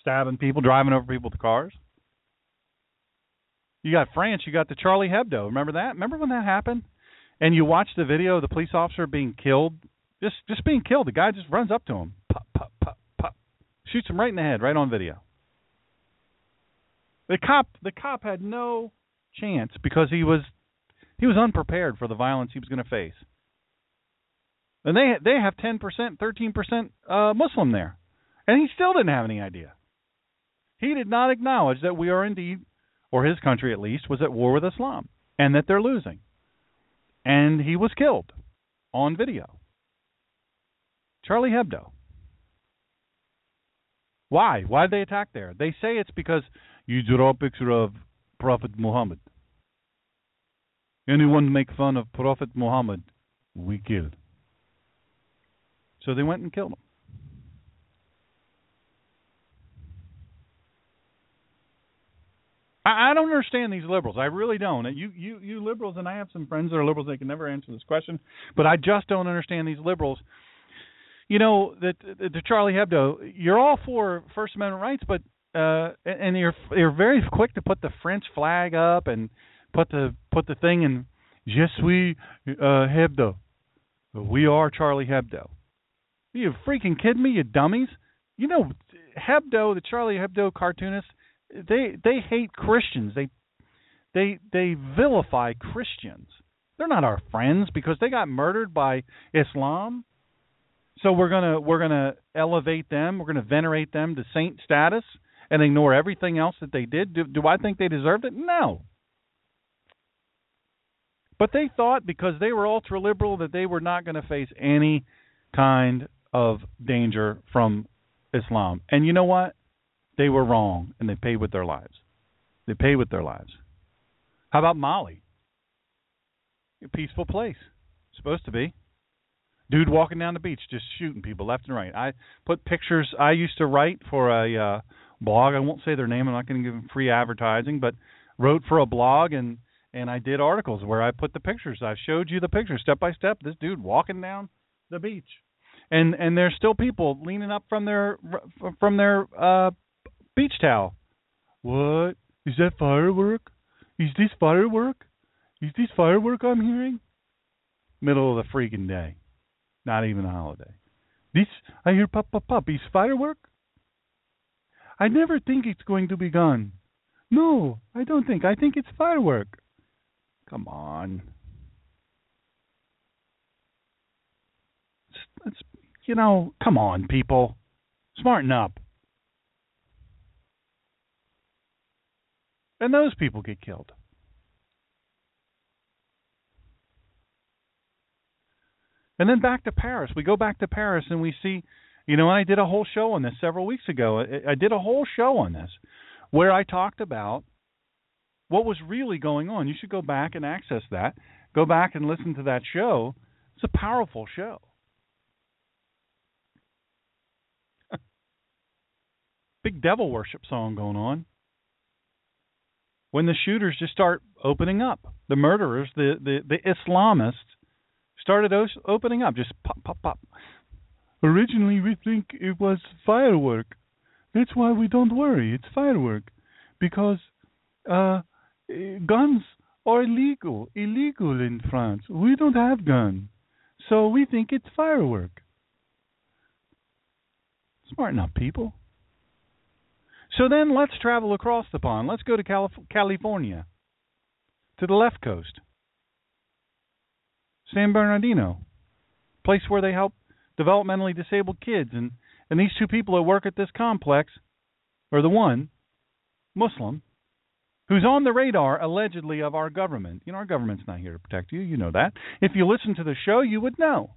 stabbing people, driving over people with cars. You got France, you got the Charlie Hebdo. Remember that? Remember when that happened? And you watch the video of the police officer being killed, just just being killed. The guy just runs up to him, pop, pop, pop, pop, shoots him right in the head, right on video. The cop, the cop had no chance because he was he was unprepared for the violence he was going to face. And they they have 10%, 13% uh, Muslim there. And he still didn't have any idea. He did not acknowledge that we are indeed, or his country at least, was at war with Islam and that they're losing. And he was killed on video. Charlie Hebdo. Why? Why did they attack there? They say it's because you draw a picture of Prophet Muhammad. Anyone make fun of Prophet Muhammad, we kill. So they went and killed him. I, I don't understand these liberals. I really don't. You, you, you liberals, and I have some friends that are liberals. They can never answer this question, but I just don't understand these liberals. You know that the, Charlie Hebdo. You're all for First Amendment rights, but uh, and you're you're very quick to put the French flag up and put the put the thing in Je suis uh, Hebdo. We are Charlie Hebdo. Are you freaking kidding me, you dummies? You know, Hebdo, the Charlie Hebdo cartoonists, they they hate Christians. They they they vilify Christians. They're not our friends because they got murdered by Islam. So we're gonna we're gonna elevate them. We're gonna venerate them to saint status and ignore everything else that they did. Do, do I think they deserved it? No. But they thought because they were ultra liberal that they were not going to face any kind of danger from Islam. And you know what? They were wrong and they paid with their lives. They paid with their lives. How about Mali? A peaceful place. Supposed to be. Dude walking down the beach just shooting people left and right. I put pictures I used to write for a uh blog. I won't say their name. I'm not going to give them free advertising, but wrote for a blog and and I did articles where I put the pictures. I showed you the pictures step by step. This dude walking down the beach, and and there's still people leaning up from their from their uh beach towel. What is that firework? Is this firework? Is this firework I'm hearing? Middle of the freaking day, not even a holiday. This I hear pop pop pop. Is firework? I never think it's going to be gone. No, I don't think. I think it's firework. Come on. It's, it's, you know, come on, people. Smarten up. And those people get killed. And then back to Paris. We go back to Paris and we see, you know, I did a whole show on this several weeks ago. I, I did a whole show on this where I talked about what was really going on. You should go back and access that. Go back and listen to that show. It's a powerful show. *laughs* Big devil worship song going on. When the shooters just start opening up, the murderers, the the, the Islamists, started opening up, just pop, pop, pop. Originally, we think it was firework. That's why we don't worry. It's firework because uh, guns are illegal, illegal in France. We don't have guns, so we think it's firework. Smart enough people. So then let's travel across the pond. Let's go to Calif- California, to the left coast. San Bernardino, place where they help developmentally disabled kids. And, and these two people that work at this complex, are the one, Muslim, who's on the radar allegedly of our government. You know, our government's not here to protect you. You know that. If you listen to the show, you would know.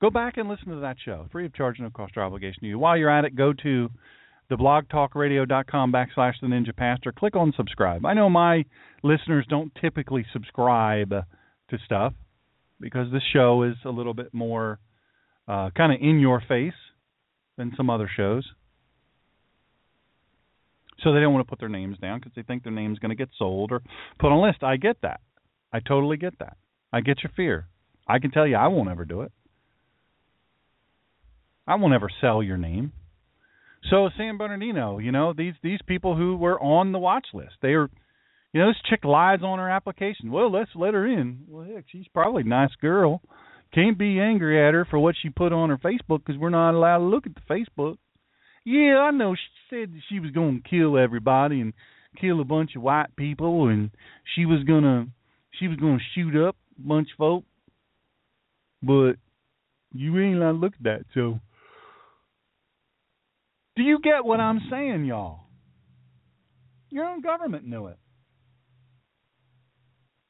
Go back and listen to that show, free of charge, no cost or obligation to you. While you're at it, go to the blogtalkradio.com backslash the ninja pastor. Click on subscribe. I know my listeners don't typically subscribe to stuff because this show is a little bit more uh, kind of in your face than some other shows. So they don't want to put their names down because they think their name's going to get sold or put on a list. I get that. I totally get that. I get your fear. I can tell you I won't ever do it. I won't ever sell your name. So San Bernardino, you know, these these people who were on the watch list, they are, you know, this chick lies on her application. Well, let's let her in. Well, heck, she's probably a nice girl. Can't be angry at her for what she put on her Facebook because we're not allowed to look at the Facebook. Yeah, I know. She said that she was going to kill everybody and kill a bunch of white people, and she was gonna she was gonna shoot up a bunch of folk. But you ain't allowed to look at that, so do you get what I'm saying, y'all? Your own government knew it.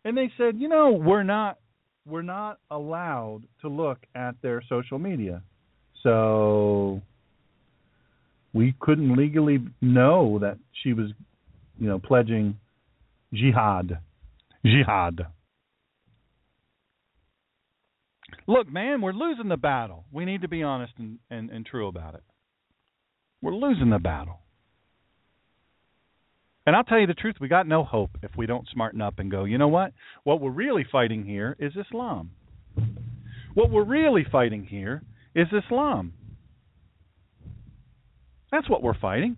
And they said, you know, we're not we're not allowed to look at their social media. So we couldn't legally know that she was, you know, pledging jihad. Jihad. Look, man, we're losing the battle. We need to be honest and, and, and true about it. We're losing the battle. And I'll tell you the truth, we got no hope if we don't smarten up and go, you know what? What we're really fighting here is Islam. What we're really fighting here is Islam. That's what we're fighting.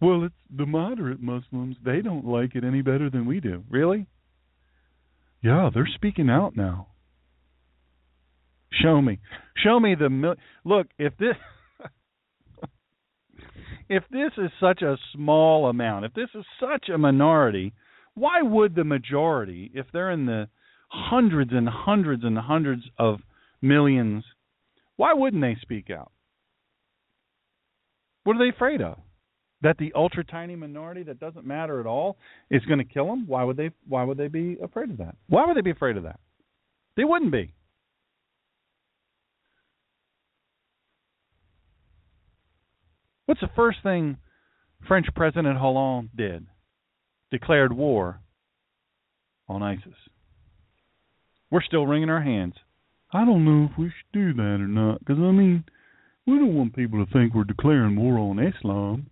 Well, it's the moderate Muslims. They don't like it any better than we do. Really? Yeah, they're speaking out now. Show me. Show me the mil- look. If this *laughs* if this is such a small amount, if this is such a minority, why would the majority, if they're in the hundreds and hundreds and hundreds of millions, why wouldn't they speak out? What are they afraid of? That the ultra tiny minority that doesn't matter at all is going to kill them? Why would they? Why would they be afraid of that? Why would they be afraid of that? They wouldn't be. What's the first thing French President Hollande did? Declared war on ISIS. We're still wringing our hands. I don't know if we should do that or not, because, I mean, we don't want people to think we're declaring war on Islam.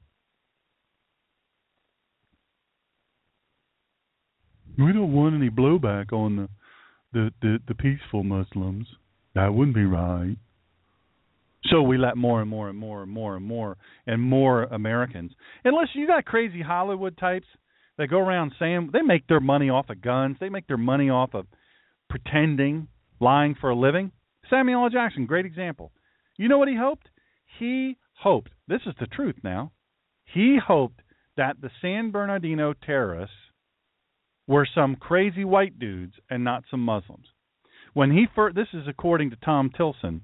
We don't want any blowback on the the, the, the peaceful Muslims. That wouldn't be right. So we let more and more and more and more and more and more Americans. Unless you got crazy Hollywood types that go around saying they make their money off of guns, they make their money off of pretending, lying for a living. Samuel L. Jackson, great example. You know what he hoped? He hoped, this is the truth now, he hoped that the San Bernardino terrorists were some crazy white dudes and not some Muslims. When he first, this is according to Tom Tillison,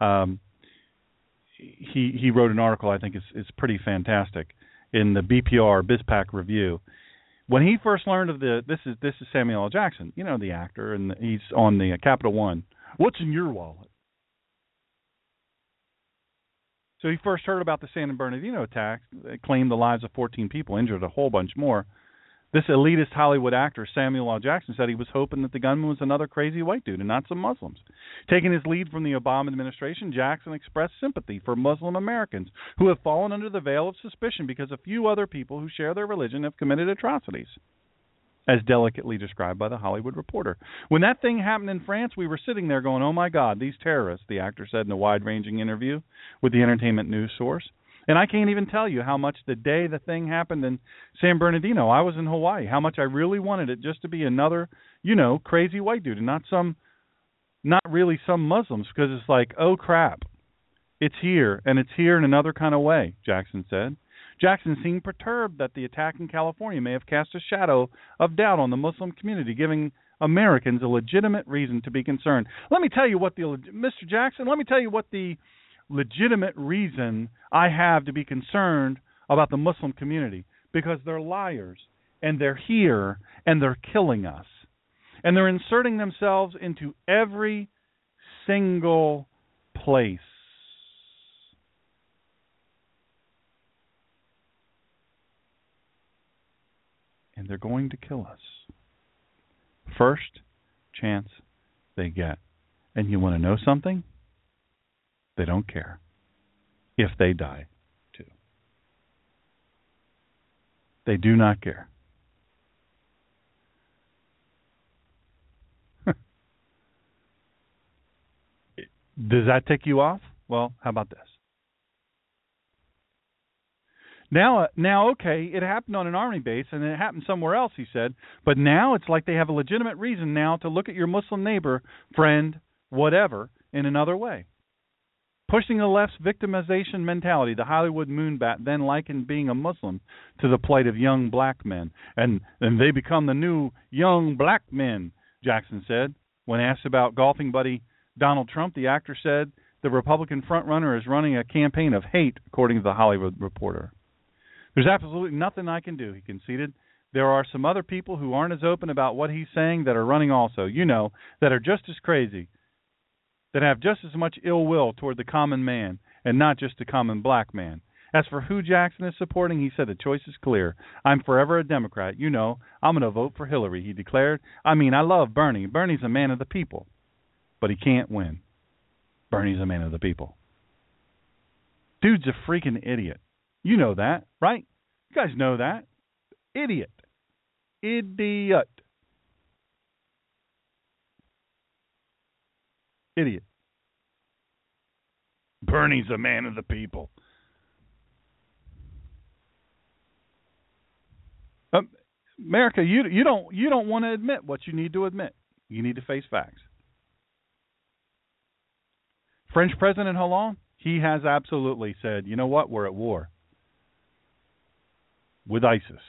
um, he he wrote an article I think is is pretty fantastic in the BPR BizPac review. When he first learned of the this is this is Samuel L. Jackson, you know the actor, and he's on the uh, Capital One. What's in your wallet? So he first heard about the San Bernardino attack, claimed the lives of 14 people, injured a whole bunch more. This elitist Hollywood actor, Samuel L. Jackson, said he was hoping that the gunman was another crazy white dude and not some Muslims. Taking his lead from the Obama administration, Jackson expressed sympathy for Muslim Americans who have fallen under the veil of suspicion because a few other people who share their religion have committed atrocities. as delicately described by the Hollywood Reporter. When that thing happened in France, we were sitting there going, "Oh my God, these terrorists!" The actor said in a wide-ranging interview with the entertainment news source. And I can't even tell you how much the day the thing happened in San Bernardino, I was in Hawaii, how much I really wanted it just to be another, you know, crazy white dude and not some not really some Muslims because it's like, "Oh crap. It's here and it's here in another kind of way," Jackson said. Jackson seemed perturbed that the attack in California may have cast a shadow of doubt on the Muslim community, giving Americans a legitimate reason to be concerned. Let me tell you what the Mr. Jackson, let me tell you what the legitimate reason I have to be concerned about the Muslim community because they're liars and they're here and they're killing us. And they're inserting themselves into every single place. And they're going to kill us. First chance they get. And you want to know something? They don't care if they die, too. They do not care. *laughs* Does that tick you off? Well, how about this? Now, uh, now, okay, it happened on an army base and it happened somewhere else. He said, but now it's like they have a legitimate reason now to look at your Muslim neighbor, friend, whatever, in another way. Pushing the left's victimization mentality, the Hollywood moonbat then likened being a Muslim to the plight of young black men, and and they become the new young black men. Jackson said when asked about golfing buddy Donald Trump. The actor said the Republican frontrunner is running a campaign of hate, according to the Hollywood Reporter. There's absolutely nothing I can do, he conceded. There are some other people who aren't as open about what he's saying that are running also, you know, that are just as crazy that have just as much ill will toward the common man and not just the common black man. As for who Jackson is supporting, he said the choice is clear. I'm forever a Democrat. You know, I'm going to vote for Hillary, he declared. I mean, I love Bernie. Bernie's a man of the people, but he can't win. Bernie's a man of the people. Dude's a freaking idiot. You know that, right? You guys know that. Idiot. Idiot. Idiot. Bernie's a man of the people. Um, America, you you don't you don't want to admit what you need to admit. You need to face facts. French President Hollande, he has absolutely said, you know what, we're at war with ISIS.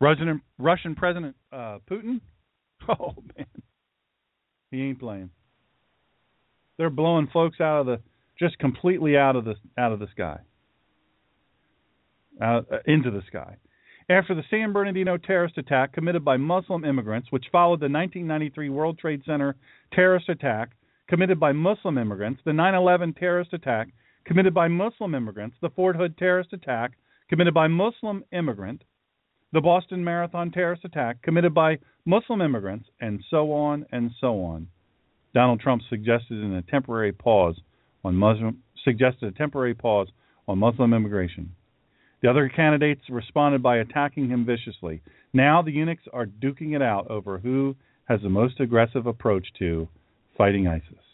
Russian Russian President uh, Putin, Oh *laughs* man, he ain't playing. They're blowing folks out of the just completely out of the out of the sky, out, uh, into the sky. After the San Bernardino terrorist attack committed by Muslim immigrants, which followed the 1993 World Trade Center terrorist attack committed by Muslim immigrants, the 9/11 terrorist attack committed by Muslim immigrants, the Fort Hood terrorist attack committed by Muslim immigrant, the Boston Marathon terrorist attack committed by Muslim immigrants, and so on and so on. Donald Trump suggested a temporary pause on Muslim suggested a temporary pause on Muslim immigration. The other candidates responded by attacking him viciously. Now the eunuchs are duking it out over who has the most aggressive approach to fighting ISIS.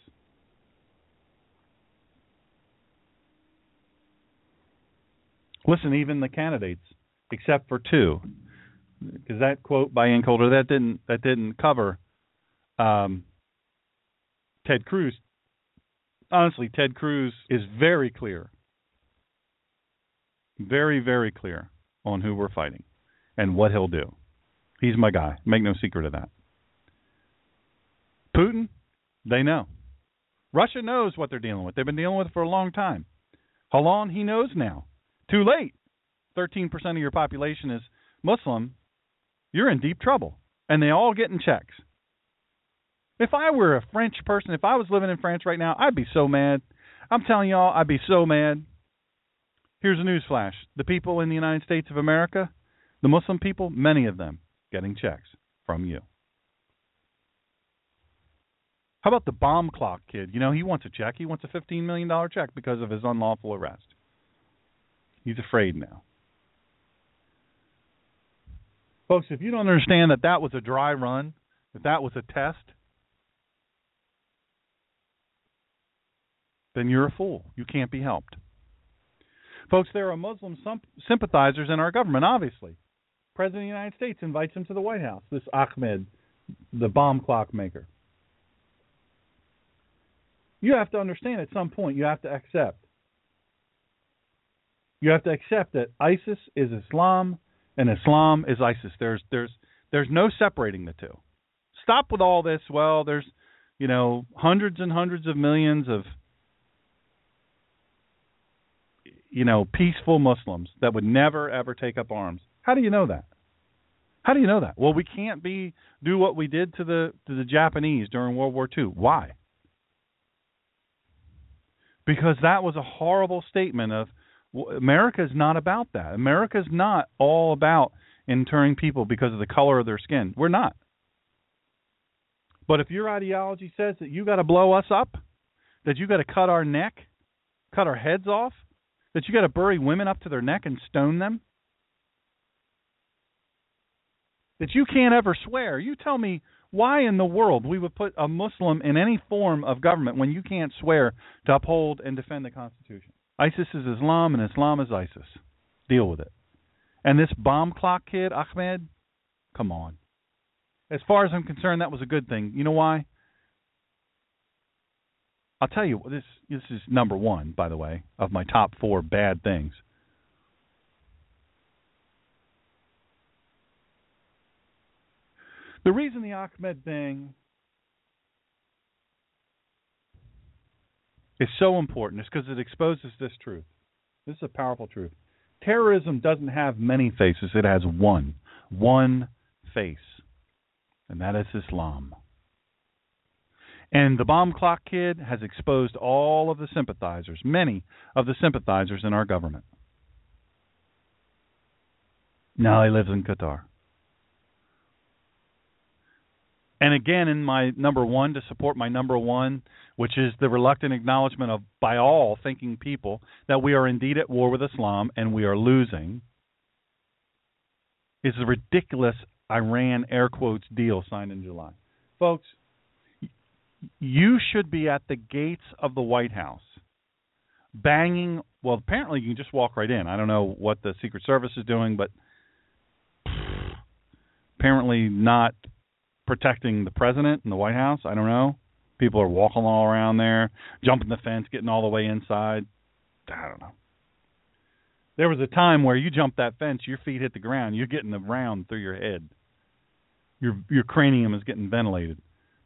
Listen, even the candidates except for two, because that quote by Ann Coulter that didn't that didn't cover um, Ted Cruz. Honestly, Ted Cruz is very clear, very very clear on who we're fighting and what he'll do. He's my guy. Make no secret of that. Putin, they know. Russia knows what they're dealing with. They've been dealing with it for a long time. Hollande, he knows now. Too late. 13% of your population is Muslim, you're in deep trouble. And they all get in checks. If I were a French person, if I was living in France right now, I'd be so mad. I'm telling y'all, I'd be so mad. Here's a news flash. The people in the United States of America, the Muslim people, many of them getting checks from you. How about the bomb clock kid? You know, he wants a check. He wants a $15 million check because of his unlawful arrest. He's afraid now. Folks, if you don't understand that that was a dry run, that that was a test, then you're a fool. You can't be helped. Folks, there are Muslim sympathizers in our government, obviously. President of the United States invites him to the White House, this Ahmed, the bomb clock maker. You have to understand at some point, you have to accept. You have to accept that ISIS is Islam and Islam is ISIS. There's there's there's no separating the two. Stop with all this. Well, there's you know hundreds and hundreds of millions of you know peaceful Muslims that would never ever take up arms. How do you know that? How do you know that? Well, we can't be do what we did to the to the Japanese during World War II. Why? Because that was a horrible statement of America is not about that. America is not all about interring people because of the color of their skin. We're not. But if your ideology says that you got to blow us up, that you got to cut our neck, cut our heads off, that you got to bury women up to their neck and stone them, that you can't ever swear. You tell me why in the world we would put a Muslim in any form of government when you can't swear to uphold and defend the Constitution. ISIS is Islam and Islam is ISIS. Deal with it. And this bomb clock kid, Ahmed, come on. As far as I'm concerned, that was a good thing. You know why? I'll tell you this. This is number one, by the way, of my top four bad things. The reason the Ahmed thing is so important is because it exposes this truth. This is a powerful truth. Terrorism doesn't have many faces, it has one. One face. And that is Islam. And the bomb clock kid has exposed all of the sympathizers, many of the sympathizers in our government. Now he lives in Qatar. And again, in my number one, to support my number one, which is the reluctant acknowledgement of by all thinking people that we are indeed at war with Islam and we are losing, is the ridiculous Iran air quotes deal signed in July. Folks, you should be at the gates of the White House banging. Well, apparently you can just walk right in. I don't know what the Secret Service is doing, but apparently not protecting the president and the White House. I don't know. People are walking all around there, jumping the fence, getting all the way inside. I don't know. There was a time where you jump that fence, your feet hit the ground, you're getting the round through your head. Your your cranium is getting ventilated.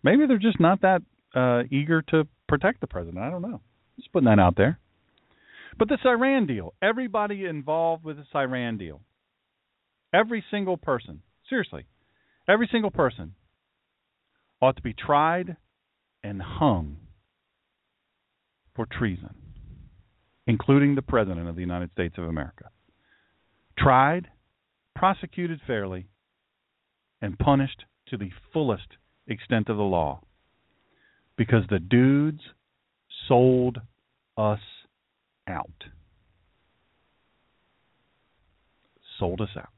Maybe they're just not that uh, eager to protect the president. I don't know. Just putting that out there. But this Iran deal, everybody involved with this Iran deal, every single person, seriously, every single person ought to be tried and hung for treason, including the President of the United States of America. Tried, prosecuted fairly, and punished to the fullest extent of the law. Because the dudes sold us out. Sold us out.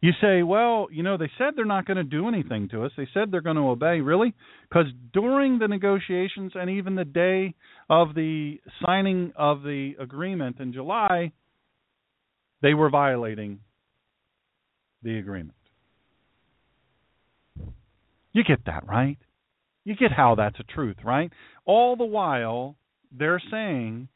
You say, well, you know, they said they're not going to do anything to us. They said they're going to obey. Really? Because during the negotiations and even the day of the signing of the agreement in July, they were violating the agreement. You get that, right? You get how that's a truth, right? All the while, they're saying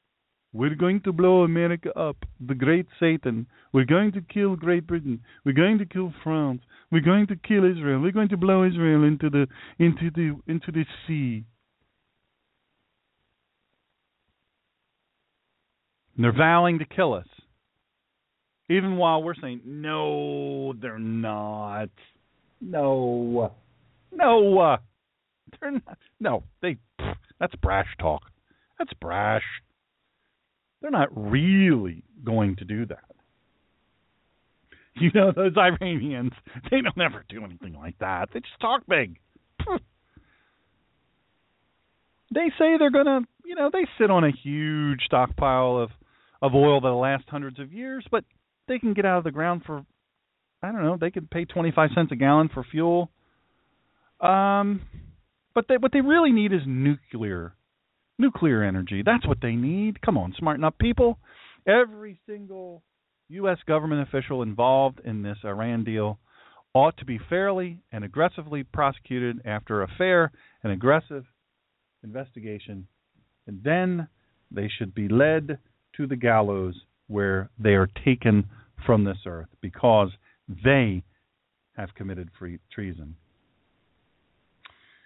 we're going to blow America up, the great Satan. We're going to kill Great Britain. We're going to kill France. We're going to kill Israel. We're going to blow Israel into the into the into the sea. And they're vowing to kill us. Even while we're saying, no, they're not. No. No. They're not. No, they. That's brash talk. That's brash. They're not really going to do that. You know, those Iranians, they don't ever do anything like that. They just talk big. They say they're going to, you know, they sit on a huge stockpile of of oil that will last hundreds of years, but they can get out of the ground for I don't know, they could pay 25 cents a gallon for fuel. Um but they, what they really need is nuclear nuclear energy. That's what they need. Come on, smarten up people. Every single US government official involved in this Iran deal ought to be fairly and aggressively prosecuted after a fair and aggressive investigation, and then they should be led to the gallows where they are taken from this earth because they have committed treason.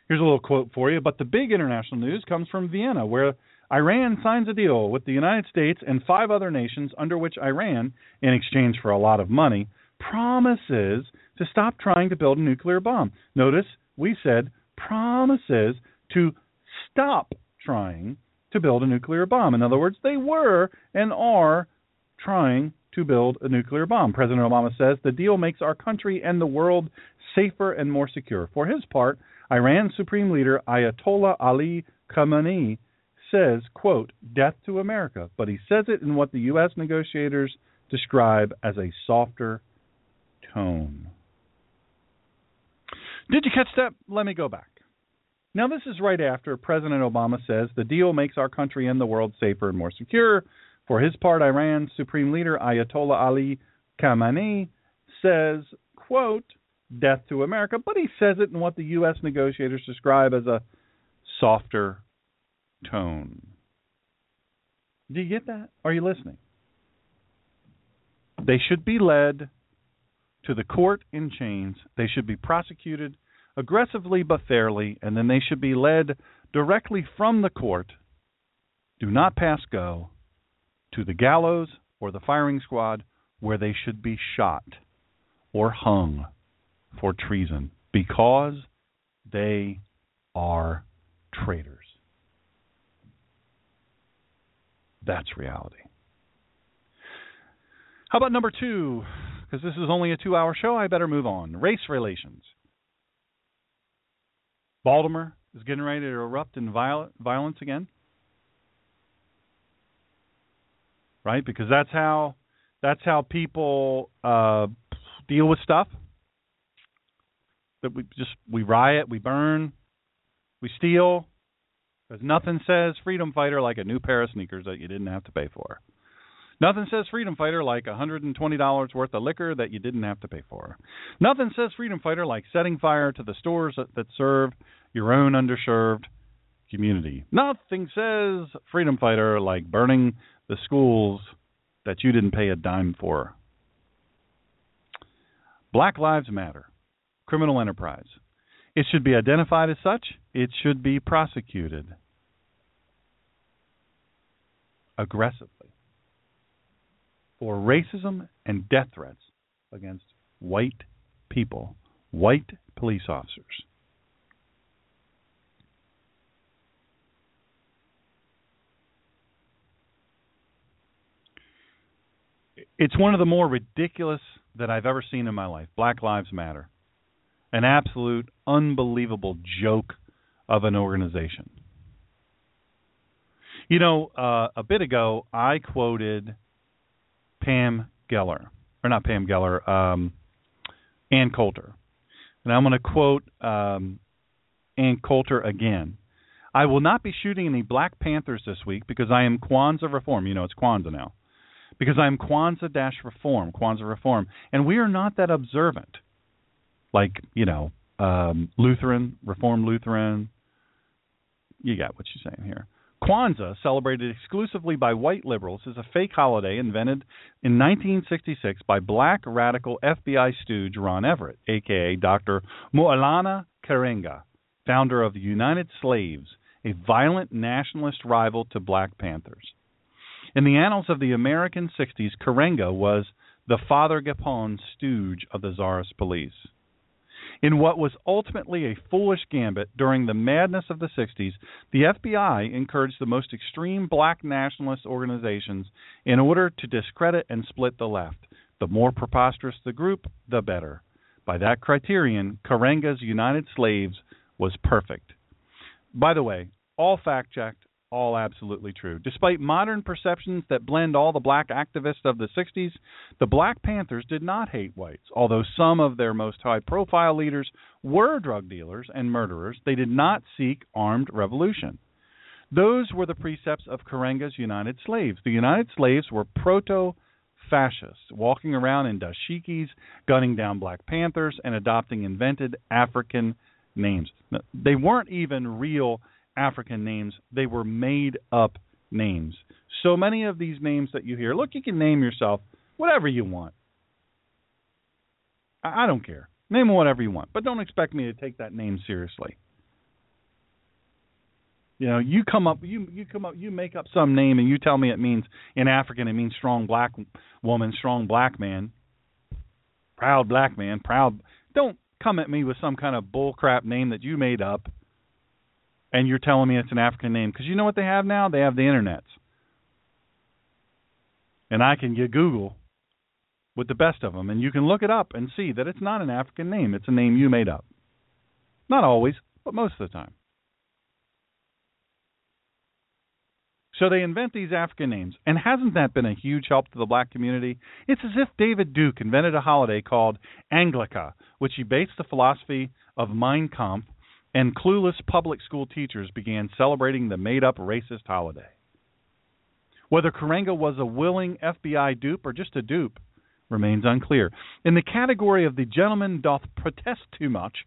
Here's a little quote for you. But the big international news comes from Vienna, where Iran signs a deal with the United States and five other nations under which Iran, in exchange for a lot of money, promises to stop trying to build a nuclear bomb. Notice we said promises to stop trying to build a nuclear bomb. In other words, they were and are trying to build a nuclear bomb. President Obama says the deal makes our country and the world safer and more secure. For his part, Iran's supreme leader Ayatollah Ali Khamenei says, quote, death to America, but he says it in what the US negotiators describe as a softer tone. Did you catch that? Let me go back. Now, this is right after President Obama says the deal makes our country and the world safer and more secure. For his part, Iran's supreme leader Ayatollah Ali Khamenei says, quote, death to America, but he says it in what the U.S. negotiators describe as a softer tone. Do you get that? Are you listening? They should be led to the court in chains. They should be prosecuted aggressively but fairly, and then they should be led directly from the court. Do not pass go to the gallows or the firing squad where they should be shot or hung for treason because they are traitors. That's reality. How about number two? Because this is only a two hour show, I better move on. Race relations. Baltimore is getting ready to erupt in violence again. Right? Because that's how that's how people uh, deal with stuff. That we just we riot, we burn, we steal. Because nothing says freedom fighter like a new pair of sneakers that you didn't have to pay for. Nothing says freedom fighter like $120 worth of liquor that you didn't have to pay for. Nothing says freedom fighter like setting fire to the stores that, that serve your own underserved community. Nothing says freedom fighter like burning the schools that you didn't pay a dime for. Black Lives Matter, criminal enterprise. It should be identified as such. It should be prosecuted aggressively for racism and death threats against white people, white police officers. It's one of the more ridiculous that I've ever seen in my life. Black Lives Matter. An absolute unbelievable joke of an organization. You know, uh, a bit ago, I quoted Pam Geller, or not Pam Geller, um, Ann Coulter. And I'm going to quote um, Ann Coulter again. I will not be shooting any Black Panthers this week because I am Kwanzaa Reform. You know, it's Kwanzaa now. Because I am Kwanzaa dash Reform, Kwanzaa Reform. And we are not that observant. Like, you know, um, Lutheran, Reformed Lutheran. You got what you're saying here. Kwanzaa, celebrated exclusively by white liberals, is a fake holiday invented in 1966 by black radical FBI stooge Ron Everett, aka Dr. Maulana Karenga, founder of the United Slaves, a violent nationalist rival to Black Panthers. In the annals of the American 60s, Karenga was the Father Gapon stooge of the Tsarist police. In what was ultimately a foolish gambit during the madness of the 60s, the FBI encouraged the most extreme black nationalist organizations in order to discredit and split the left. The more preposterous the group, the better. By that criterion, Karenga's United Slaves was perfect. By the way, all fact checked, all absolutely true. Despite modern perceptions that blend all the black activists of the 60s, the Black Panthers did not hate whites. Although some of their most high profile leaders were drug dealers and murderers, they did not seek armed revolution. Those were the precepts of Karenga's United Slaves. The United Slaves were proto fascists, walking around in dashikis, gunning down Black Panthers, and adopting invented African names. They weren't even real African names, they were made up names. So many of these names that you hear, look, you can name yourself whatever you want. I, I don't care. Name whatever you want, but don't expect me to take that name seriously. You know, you come up, you you come up, you make up some name, and you tell me it means in African it means strong black woman, strong black man, proud black man, proud. Don't come at me with some kind of bullcrap name that you made up and you're telling me it's an African name because you know what they have now? They have the internets, and I can get Google with the best of them, and you can look it up and see that it's not an African name; it's a name you made up. Not always, but most of the time. So they invent these African names, and hasn't that been a huge help to the black community? It's as if David Duke invented a holiday called Anglica, which he based the philosophy of Mein Kampf and clueless public school teachers began celebrating the made up racist holiday. Whether Karenga was a willing FBI dupe or just a dupe remains unclear. In the category of the gentleman doth protest too much,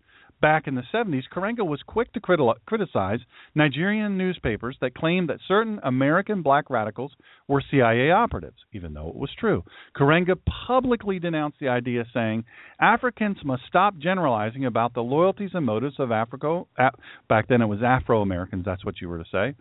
back in the 70s, Karenga was quick to criticize Nigerian newspapers that claimed that certain American black radicals were CIA operatives, even though it was true. Karenga publicly denounced the idea, saying, Africans must stop generalizing about the loyalties and motives of Africa. Back then it was Afro Americans, that's what you were to say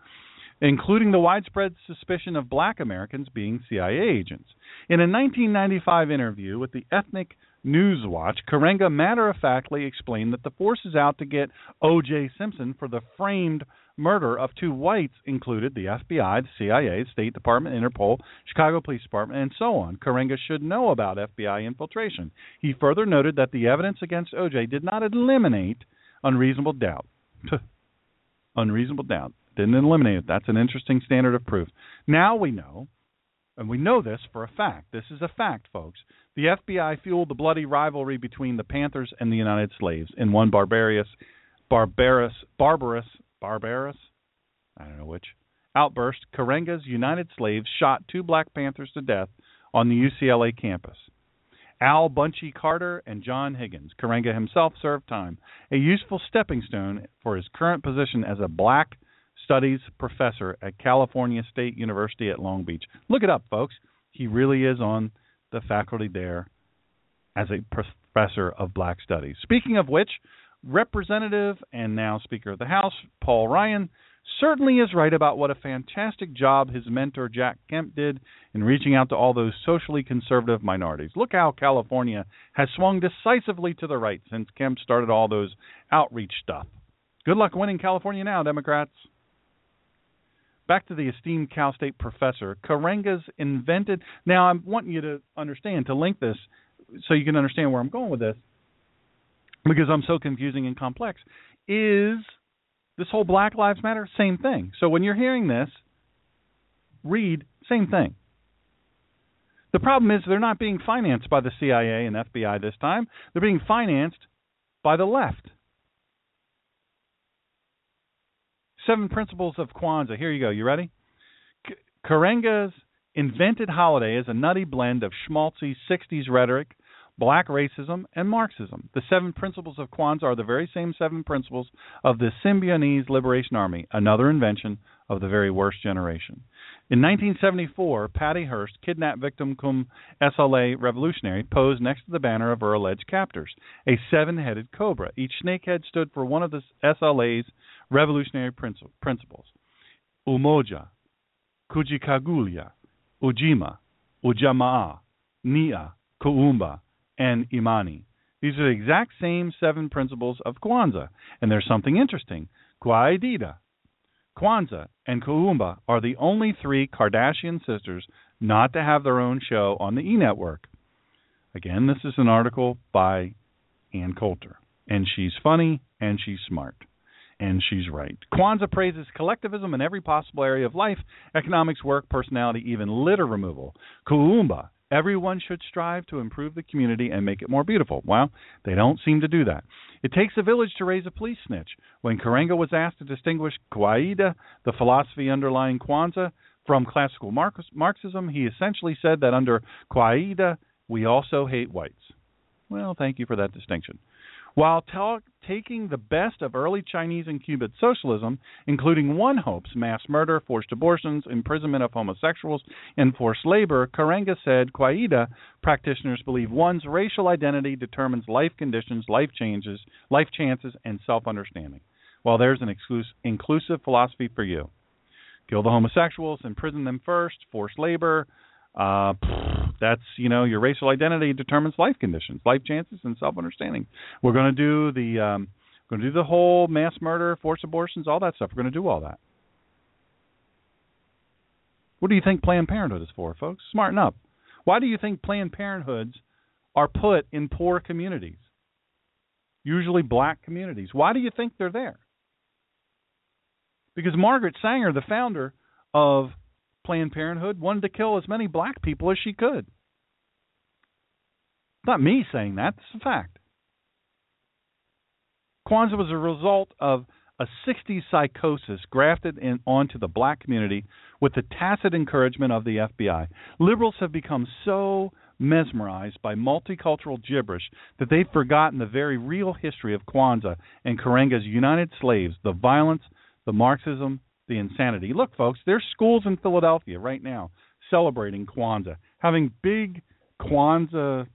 including the widespread suspicion of black Americans being CIA agents. In a 1995 interview with the Ethnic Newswatch, Karenga matter of factly explained that the force is out to get O.J. Simpson for the framed murder of two whites included the FBI, the CIA, State Department, Interpol, Chicago Police Department, and so on. Karenga should know about FBI infiltration. He further noted that the evidence against O.J. did not eliminate unreasonable doubt. unreasonable doubt. Didn't eliminate it. That's an interesting standard of proof. Now we know, and we know this for a fact. This is a fact, folks. The FBI fueled the bloody rivalry between the Panthers and the United Slaves in one barbarous, barbarous, barbarous, barbarous, I don't know which, outburst. Karenga's United Slaves shot two Black Panthers to death on the UCLA campus. Al Bunchy Carter and John Huggins. Karenga himself served time, a useful stepping stone for his current position as a black studies professor at California State University at Long Beach. Look it up, folks. He really is on the faculty there as a professor of black studies. Speaking of which, Representative and now Speaker of the House, Paul Ryan, certainly is right about what a fantastic job his mentor Jack Kemp did in reaching out to all those socially conservative minorities. Look how California has swung decisively to the right since Kemp started all those outreach stuff. Good luck winning California now, Democrats. Back to the esteemed Cal State professor, Karenga's invented. Now, I'm wanting you to understand, to link this so you can understand where I'm going with this, because I'm so confusing and complex, is this whole Black Lives Matter? Same thing. So when you're hearing this, read, same thing. The problem is they're not being financed by the CIA and FBI this time. They're being financed by the left. Seven Principles of Kwanzaa. Here you go. You ready? K- Karenga's invented holiday is a nutty blend of schmaltzy 60s rhetoric, black racism, and Marxism. The seven principles of Kwanzaa are the very same seven principles of the Symbionese Liberation Army, another invention of the very worst generation. In 1974, Patty Hearst, kidnapped victim cum SLA revolutionary, posed next to the banner of her alleged captors, a seven headed cobra. Each snakehead stood for one of the SLA's revolutionary principles Umoja, Kujichagulia, Ujima, Ujamaa, Nia, Kuumba, and Imani. These are the exact same seven principles of Kwanzaa, and there's something interesting. Kawaida, Kwanzaa, and Kuumba are the only three Kardashian sisters not to have their own show on the E Network. Again, this is an article by Ann Coulter, and she's funny and she's smart. And she's right. Kwanzaa praises collectivism in every possible area of life economics, work, personality, even litter removal. Kuumba Everyone should strive to improve the community and make it more beautiful. Well, they don't seem to do that. It takes a village to raise a police snitch. When Karenga was asked to distinguish Kawaida, the philosophy underlying Kwanzaa, from classical Marxism, he essentially said that under Kawaida, we also hate whites. Well, thank you for that distinction. While ta- taking the best of early Chinese and Cuban socialism, including one hope's mass murder, forced abortions, imprisonment of homosexuals, and forced labor, Karenga said Kawaida practitioners believe one's racial identity determines life conditions, life changes, life chances, and self-understanding. Well, there's an exclusive, inclusive philosophy for you. Kill the homosexuals, imprison them first, forced labor, uh, that's you know your racial identity determines life conditions, life chances, and self-understanding. We're going to do the um, going to do the whole mass murder, forced abortions, all that stuff. We're going to do all that. What do you think Planned Parenthood is for, folks? Smarten up. Why do you think Planned Parenthoods are put in poor communities? Usually black communities. Why do you think they're there? Because Margaret Sanger, the founder of Planned Parenthood wanted to kill as many black people as she could. Not me saying that, it's a fact. Kwanzaa was a result of a 60s psychosis grafted in onto the black community with the tacit encouragement of the FBI. Liberals have become so mesmerized by multicultural gibberish that they've forgotten the very real history of Kwanzaa and Karenga's United Slaves, the violence, the Marxism, the insanity. Look, folks, there's schools in Philadelphia right now celebrating Kwanzaa, having big Kwanzaa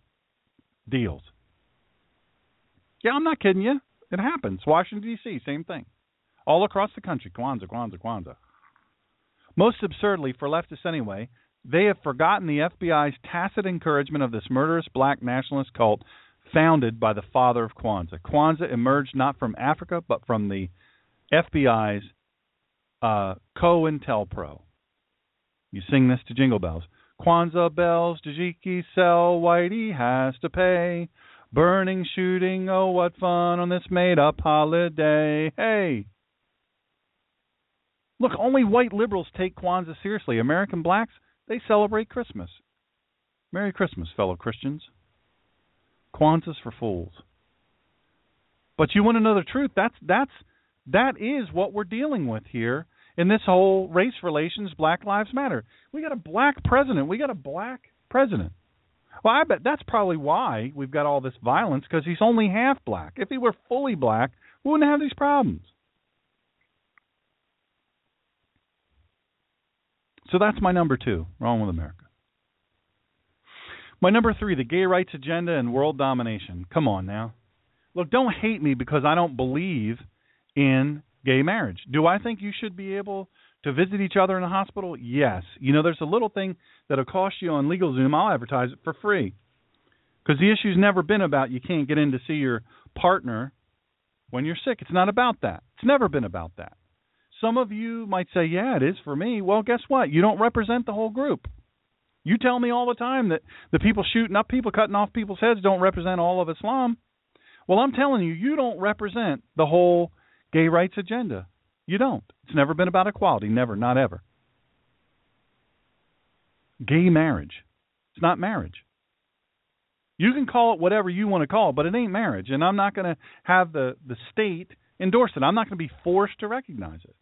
deals. Yeah, I'm not kidding you. It happens. Washington, D.C., same thing. All across the country, Kwanzaa, Kwanzaa, Kwanzaa. Most absurdly, for leftists anyway, they have forgotten the FBI's tacit encouragement of this murderous black nationalist cult founded by the father of Kwanzaa. Kwanzaa emerged not from Africa, but from the FBI's uh, COINTELPRO. You sing this to Jingle Bells. Kwanzaa bells, dashiki sell, Whitey has to pay. Burning, shooting, oh what fun on this made up holiday. Hey! Look, only white liberals take Kwanzaa seriously. American blacks, they celebrate Christmas. Merry Christmas, fellow Christians. Kwanzaa's for fools. But you want to know the truth? That's that's that is what we're dealing with here in this whole race relations, Black Lives Matter. We got a black president. We got a black president. Well, I bet that's probably why we've got all this violence because he's only half black. If he were fully black, we wouldn't have these problems. So that's my number two. Wrong with America. My number three, the gay rights agenda and world domination. Come on now. Look, don't hate me because I don't believe in gay marriage. Do I think you should be able to visit each other in a hospital? Yes. You know, there's a little thing that'll cost you on LegalZoom. I'll advertise it for free. Because the issue's never been about you can't get in to see your partner when you're sick. It's not about that. It's never been about that. Some of you might say, yeah, it is for me. Well, guess what? You don't represent the whole group. You tell me all the time that the people shooting up people, cutting off people's heads don't represent all of Islam. Well, I'm telling you, you don't represent the whole gay rights agenda. You don't. It's never been about equality. Never, not ever. Gay marriage. It's not marriage. You can call it whatever you want to call it, but it ain't marriage. And I'm not going to have the, the state endorse it. I'm not going to be forced to recognize it.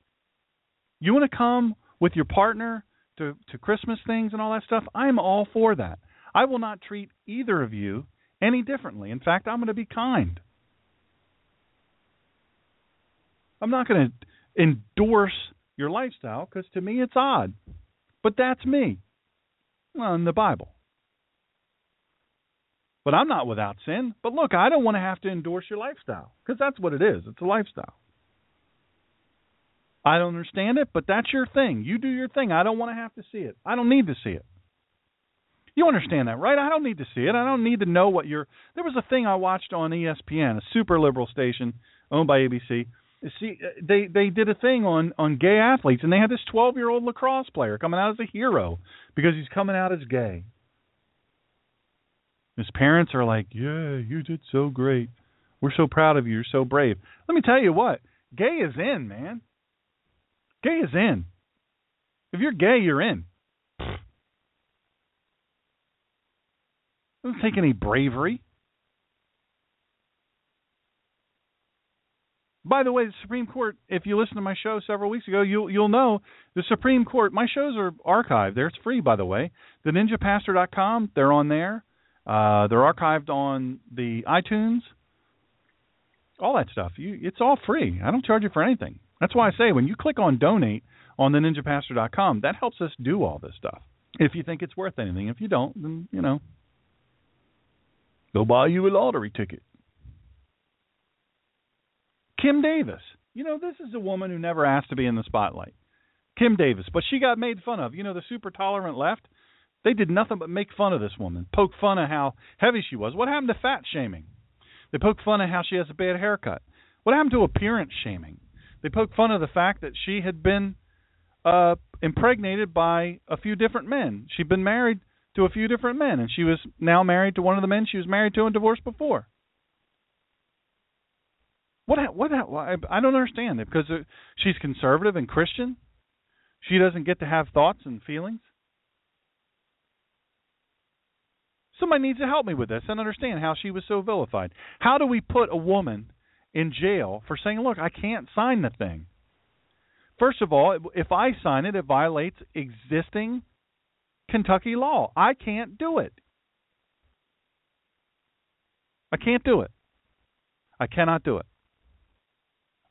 You want to come with your partner to, to Christmas things and all that stuff? I'm all for that. I will not treat either of you any differently. In fact, I'm going to be kind. I'm not going to endorse your lifestyle because to me it's odd. But that's me. Well, in the Bible. But I'm not without sin. But look, I don't want to have to endorse your lifestyle because that's what it is. It's a lifestyle. I don't understand it, but that's your thing. You do your thing. I don't want to have to see it. I don't need to see it. You understand that, right? I don't need to see it. I don't need to know what you're. There was a thing I watched on ESPN, a super liberal station owned by ABC, see uh, they they did a thing on on gay athletes and they had this 12 year old lacrosse player coming out as a hero because he's coming out as gay his parents are like yeah you did so great we're so proud of you you're so brave let me tell you what Gay is in, man. Gay is in. If you're gay, you're in. Doesn't take any bravery. By the way, the Supreme Court, if you listen to my show several weeks ago, you'll you'll know the Supreme Court, my shows are archived there. It's free by the way. The ninjapastor.com, they're on there. Uh, they're archived on the iTunes. All that stuff. You it's all free. I don't charge you for anything. That's why I say when you click on donate on the ninjapastor.com, that helps us do all this stuff. If you think it's worth anything. If you don't, then you know, they'll buy you a lottery ticket. Kim Davis. You know, this is a woman who never asked to be in the spotlight. Kim Davis, but she got made fun of. You know, the super tolerant left, they did nothing but make fun of this woman, poke fun of how heavy she was. What happened to fat shaming? They poke fun of how she has a bad haircut. What happened to appearance shaming? They poke fun of the fact that she had been uh impregnated by a few different men. She'd been married to a few different men and she was now married to one of the men she was married to and divorced before. What? What? I don't understand it because uh, she's conservative and Christian. She doesn't get to have thoughts and feelings. Somebody needs to help me with this and understand how she was so vilified. How do we put a woman in jail for saying, "Look, I can't sign the thing"? First of all, if I sign it, it violates existing Kentucky law. I can't do it. I can't do it. I cannot do it.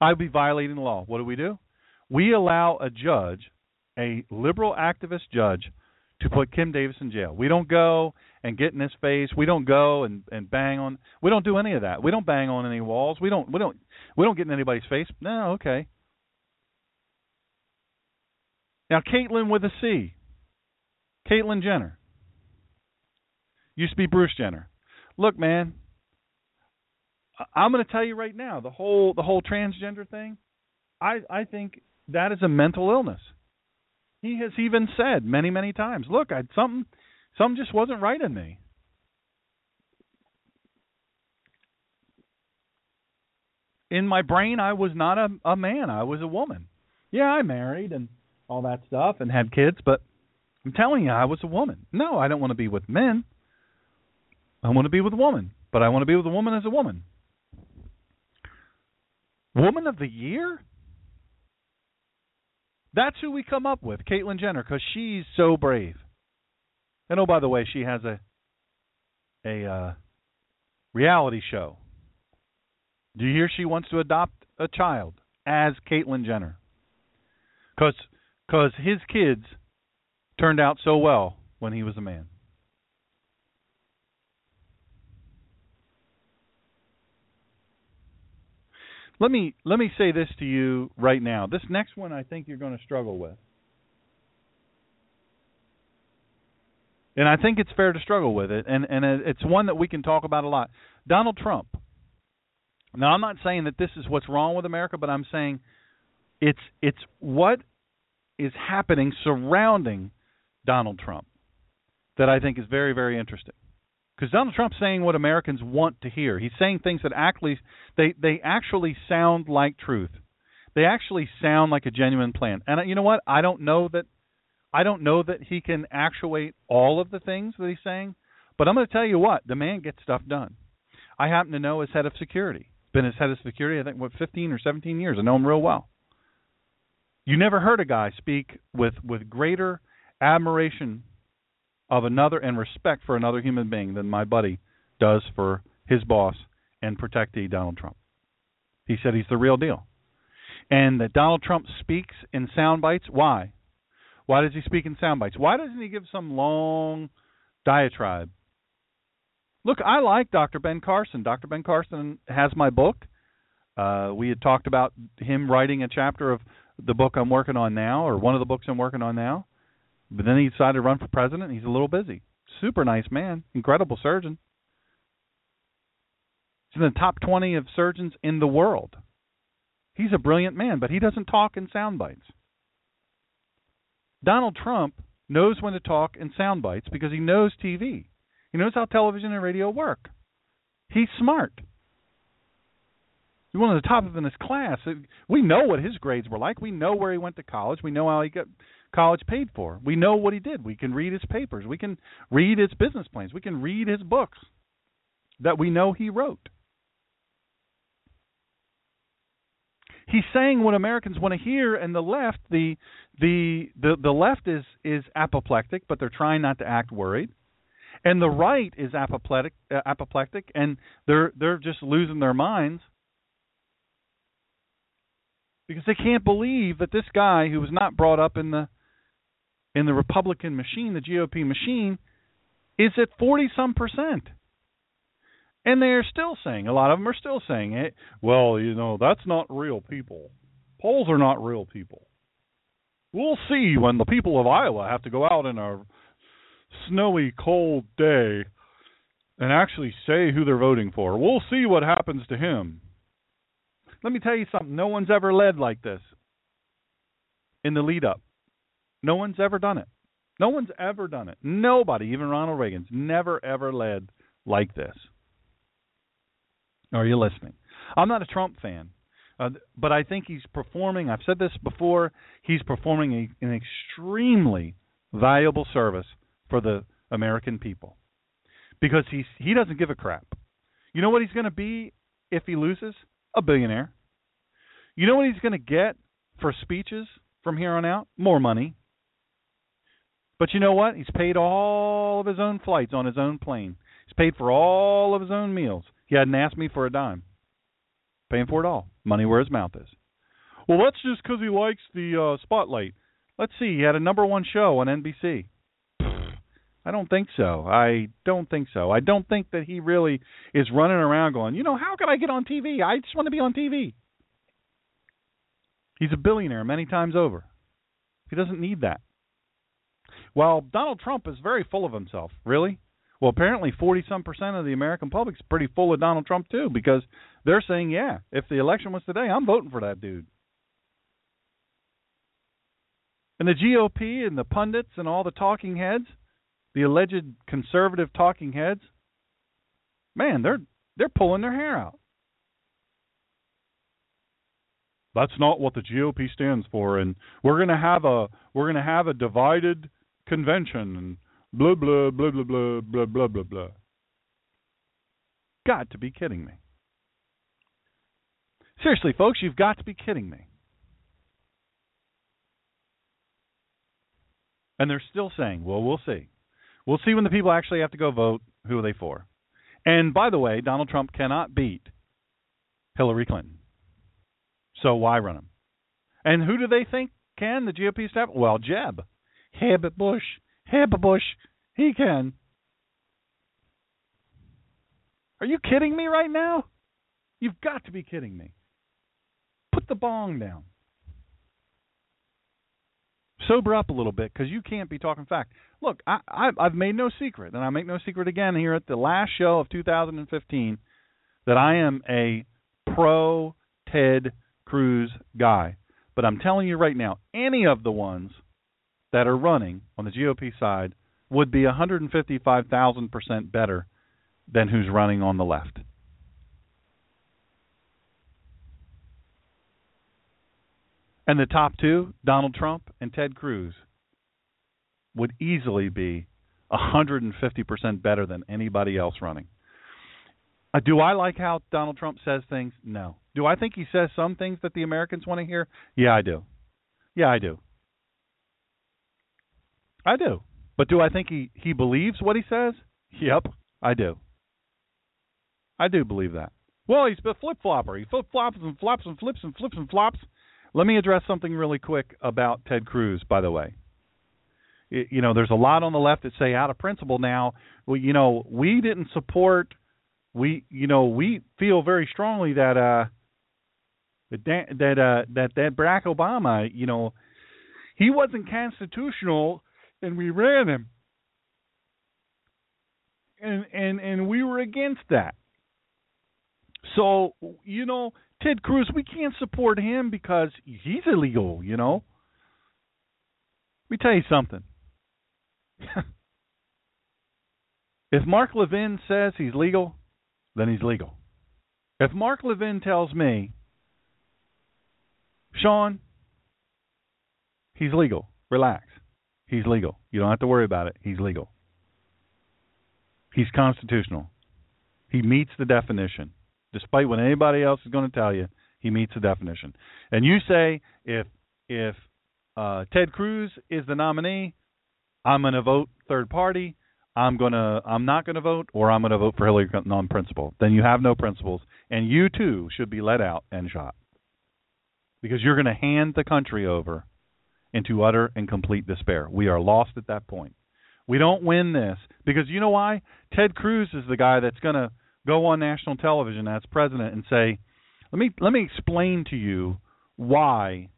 I'd be violating the law. What do we do? We allow a judge, a liberal activist judge, to put Kim Davis in jail. We don't go and get in his face. We don't go and, and bang on. We don't do any of that. We don't bang on any walls. We don't. We don't. We don't get in anybody's face. No, okay. Now, Caitlyn with a C. Caitlyn Jenner. Used to be Bruce Jenner. Look, man, I'm going to tell you right now, the whole the whole transgender thing, I I think that is a mental illness. He has even said many many times, "Look, I something something just wasn't right in me." In my brain, I was not a a man. I was a woman. Yeah, I married and all that stuff and had kids, but I'm telling you, I was a woman. No, I don't want to be with men. I want to be with a woman, but I want to be with a woman as a woman. Woman of the Year? That's who we come up with, Caitlyn Jenner, because she's so brave. And oh, by the way, she has a a uh, reality show. Do you hear she wants to adopt a child as Caitlyn Jenner? Because cause his kids turned out so well when he was a man. Let me let me say this to you right now. This next one I think you're going to struggle with. And I think it's fair to struggle with it and and it's one that we can talk about a lot. Donald Trump. Now I'm not saying that this is what's wrong with America, but I'm saying it's it's what is happening surrounding Donald Trump that I think is very very interesting because Donald Trump's saying what Americans want to hear. He's saying things that actually they they actually sound like truth. They actually sound like a genuine plan. And uh, you know what? I don't know that I don't know that he can actuate all of the things that he's saying, but I'm going to tell you what, the man gets stuff done. I happen to know his head of security. Been his head of security I think what 15 or 17 years. I know him real well. You never heard a guy speak with with greater admiration of another and respect for another human being than my buddy does for his boss and protectee Donald Trump. He said he's the real deal. And that Donald Trump speaks in sound bites. Why? Why does he speak in sound bites? Why doesn't he give some long diatribe? Look, I like Dr. Ben Carson. Dr. Ben Carson has my book. Uh, we had talked about him writing a chapter of the book I'm working on now, or one of the books I'm working on now. But then he decided to run for president. He's a little busy. Super nice man, incredible surgeon. He's in the top 20 of surgeons in the world. He's a brilliant man, but he doesn't talk in sound bites. Donald Trump knows when to talk in sound bites because he knows TV. He knows how television and radio work. He's smart. He's one of the top in his class. We know what his grades were like. We know where he went to college. We know how he got college paid for. We know what he did. We can read his papers. We can read his business plans. We can read his books that we know he wrote. He's saying what Americans want to hear, and the left, the the the, the left is is apoplectic, but they're trying not to act worried, and the right is apoplectic, uh, apoplectic, and they're they're just losing their minds because they can't believe that this guy who was not brought up in the in the Republican machine, the GOP machine, is at 40 some percent. And they're still saying, a lot of them are still saying it, well, you know, that's not real people. Polls are not real people. We'll see when the people of Iowa have to go out in a snowy, cold day and actually say who they're voting for. We'll see what happens to him. Let me tell you something. No one's ever led like this in the lead up. No one's ever done it. No one's ever done it. Nobody, even Ronald Reagan's, never ever led like this. Are you listening? I'm not a Trump fan, uh, but I think he's performing. I've said this before. He's performing a, an extremely valuable service for the American people because he's he doesn't give a crap. You know what he's going to be if he loses? A billionaire. You know what he's going to get for speeches from here on out? More money. But you know what? He's paid all of his own flights on his own plane. He's paid for all of his own meals. He hadn't asked me for a dime. Paying for it all. Money where his mouth is. Well, that's just because he likes the uh, spotlight. Let's see. He had a number one show on NBC. I don't think so. I don't think so. I don't think that he really is running around going, you know, how can I get on TV? I just want to be on TV. He's a billionaire many times over. He doesn't need that. Well, Donald Trump is very full of himself. Really? Well, apparently 40 some percent of the American public's pretty full of Donald Trump too because they're saying, yeah, if the election was today, I'm voting for that dude. And the GOP and the pundits and all the talking heads, the alleged conservative talking heads, man, they're they're pulling their hair out. That's not what the GOP stands for, and we're going to have a we're going to have a divided convention and blah blah blah blah blah blah blah blah blah. Got to be kidding me. Seriously, folks, you've got to be kidding me. And they're still saying, well, we'll see. We'll see when the people actually have to go vote who are they for. And by the way, Donald Trump cannot beat Hillary Clinton. So why run him? And who do they think can? The GOP staff? Well, Jeb. Jeb Bush. Jeb Bush. He can. Are you kidding me right now? You've got to be kidding me. Put the bong down. Sober up a little bit because you can't be talking fact. Look, I, I, I've made no secret, and I make no secret again here at the last show of 2015 that I am a pro Ted Cruz guy. But I'm telling you right now, any of the ones that are running on the GOP side would be 155,000% better than who's running on the left. And the top two, Donald Trump and Ted Cruz, would easily be 150% better than anybody else running. Uh, do I like how Donald Trump says things? No. Do I think he says some things that the Americans want to hear? Yeah, I do. Yeah, I do. I do. But do I think he he believes what he says? Yep, I do. I do believe that. Well, he's a flip flopper. He flip flops and flops and flips and flips and flops. Let me address something really quick about Ted Cruz, by the way. It, you know, there's a lot on the left that say out of principle now, well, you know, we didn't support we you know, we feel very strongly that uh that that uh that that Barack Obama, you know, he wasn't constitutional and we ran him. And and and we were against that. So, you know, Ted Cruz, we can't support him because he's illegal, you know. Let me tell you something. *laughs* if Mark Levin says he's legal, then he's legal. If Mark Levin tells me, Shawn, he's legal, relax. He's legal. You don't have to worry about it. He's legal. He's constitutional. He meets the definition. Despite what anybody else is going to tell you, he meets the definition. And you say if if uh, Ted Cruz is the nominee, I'm going to vote third party. I'm going to I'm not going to vote or I'm going to vote for Hillary Clinton on principle. Then you have no principles and you too should be let out and shot. Because you're going to hand the country over into utter and complete despair. We are lost at that point. We don't win this because you know why? Ted Cruz is the guy that's going to go on national television as president and say, "Let me let me explain to you why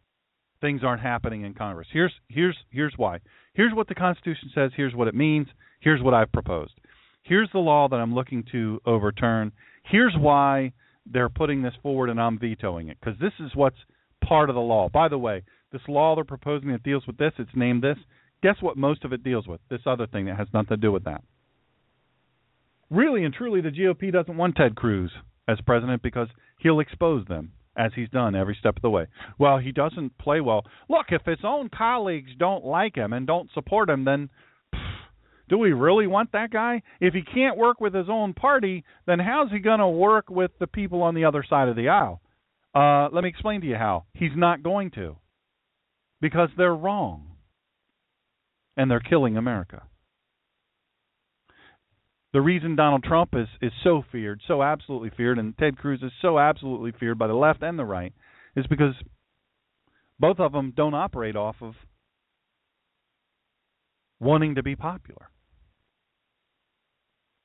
things aren't happening in Congress. Here's here's here's why. Here's what the Constitution says, here's what it means, here's what I've proposed. Here's the law that I'm looking to overturn. Here's why they're putting this forward and I'm vetoing it because this is what's part of the law. By the way, this law they're proposing that deals with this, it's named this. Guess what most of it deals with? This other thing that has nothing to do with that. Really and truly, the GOP doesn't want Ted Cruz as president because he'll expose them, as he's done every step of the way. Well, he doesn't play well. Look, if his own colleagues don't like him and don't support him, then pff, do we really want that guy? If he can't work with his own party, then how's he going to work with the people on the other side of the aisle? Uh, let me explain to you how. He's not going to. Because they're wrong. And they're killing America. The reason Donald Trump is, is so feared, so absolutely feared, and Ted Cruz is so absolutely feared by the left and the right is because both of them don't operate off of wanting to be popular.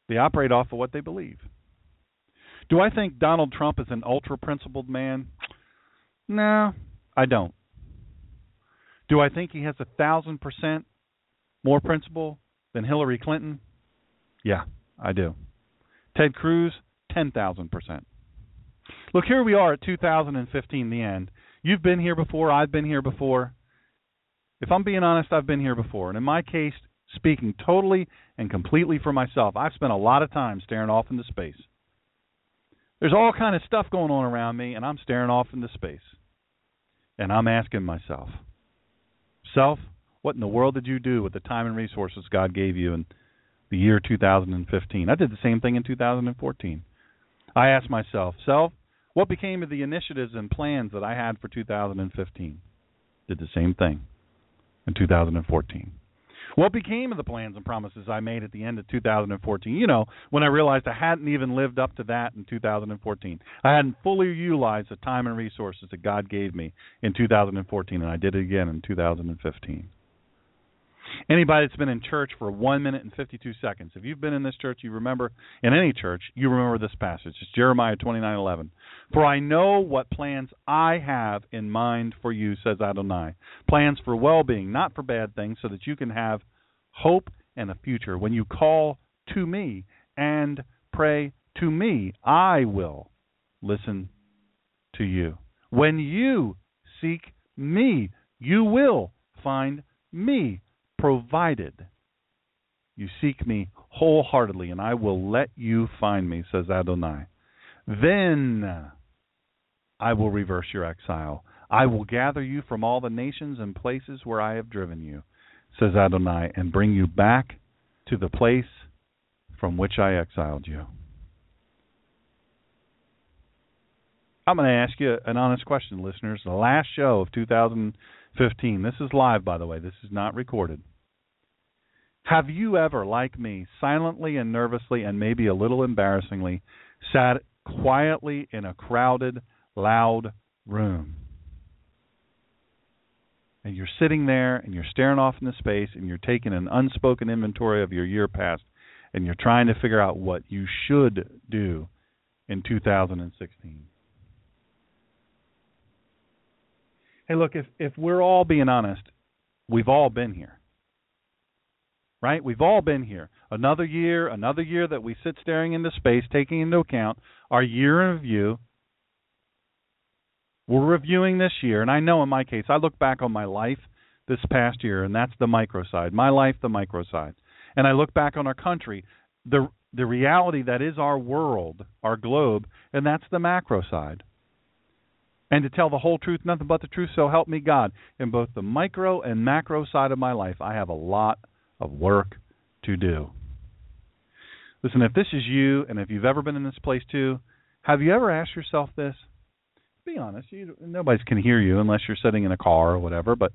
They operate off of what they believe. Do I think Donald Trump is an ultra principled man? No, I don't. Do I think he has a thousand percent more principle than Hillary Clinton? Yeah, I do. Ted Cruz, ten thousand percent. Look, here we are at 2015, the end. You've been here before. I've been here before. If I'm being honest, I've been here before. And in my case, speaking totally and completely for myself, I've spent a lot of time staring off into space. There's all kind of stuff going on around me, and I'm staring off into space. And I'm asking myself, self, what in the world did you do with the time and resources God gave you in the year 2015? I did the same thing in 2014. I asked myself, self, what became of the initiatives and plans that I had for 2015? Did the same thing in 2014. What became of the plans and promises I made at the end of 2014? You know, when I realized I hadn't even lived up to that in 2014. I hadn't fully utilized the time and resources that God gave me in 2014, and I did it again in 2015. Anybody that's been in church for one minute and 52 seconds, if you've been in this church, you remember, in any church, you remember this passage. It's Jeremiah 29:11. For I know what plans I have in mind for you, says Adonai. Plans for well-being, not for bad things, so that you can have hope and a future. When you call to me and pray to me, I will listen to you. When you seek me, you will find me provided you seek me wholeheartedly, and I will let you find me, says Adonai. Then I will reverse your exile. I will gather you from all the nations and places where I have driven you, says Adonai, and bring you back to the place from which I exiled you. I'm going to ask you an honest question, listeners. The last show of 2000- 15. This is live, by the way. This is not recorded. Have you ever, like me, silently and nervously and maybe a little embarrassingly, sat quietly in a crowded, loud room? And you're sitting there and you're staring off into space and you're taking an unspoken inventory of your year past and you're trying to figure out what you should do in 2016. Hey, look, if if we're all being honest, we've all been here. Right? We've all been here. Another year, another year that we sit staring into space, taking into account our year in review. We're reviewing this year, and I know in my case, I look back on my life this past year, and that's the micro side. My life, the micro side. And I look back on our country, the the reality that is our world, our globe, and that's the macro side. And to tell the whole truth, nothing but the truth, so help me God. In both the micro and macro side of my life, I have a lot of work to do. Listen, if this is you, and if you've ever been in this place too, have you ever asked yourself this? Be honest, you, nobody can hear you unless you're sitting in a car or whatever, but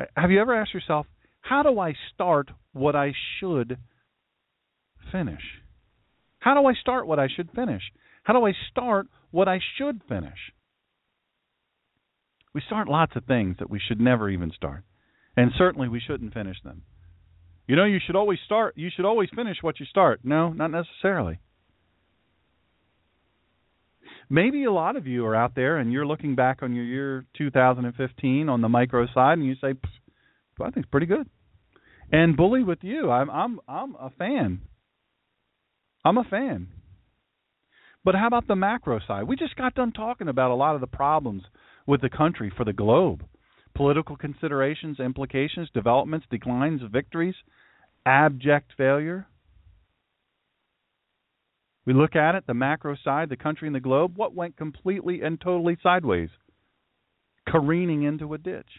uh, have you ever asked yourself, how do I start what I should finish? How do I start what I should finish? How do I start what I should finish? We start lots of things that we should never even start, and certainly we shouldn't finish them. You know, you should always start, you should always finish what you start. No, not necessarily. Maybe a lot of you are out there and you're looking back on your year 2015 on the micro side and you say, I think it's pretty good. And bully with you, I'm I'm I'm a fan. I'm a fan. But how about the macro side? We just got done talking about a lot of the problems with the country for the globe political considerations, implications, developments, declines, victories, abject failure. We look at it, the macro side, the country and the globe, what went completely and totally sideways? Careening into a ditch.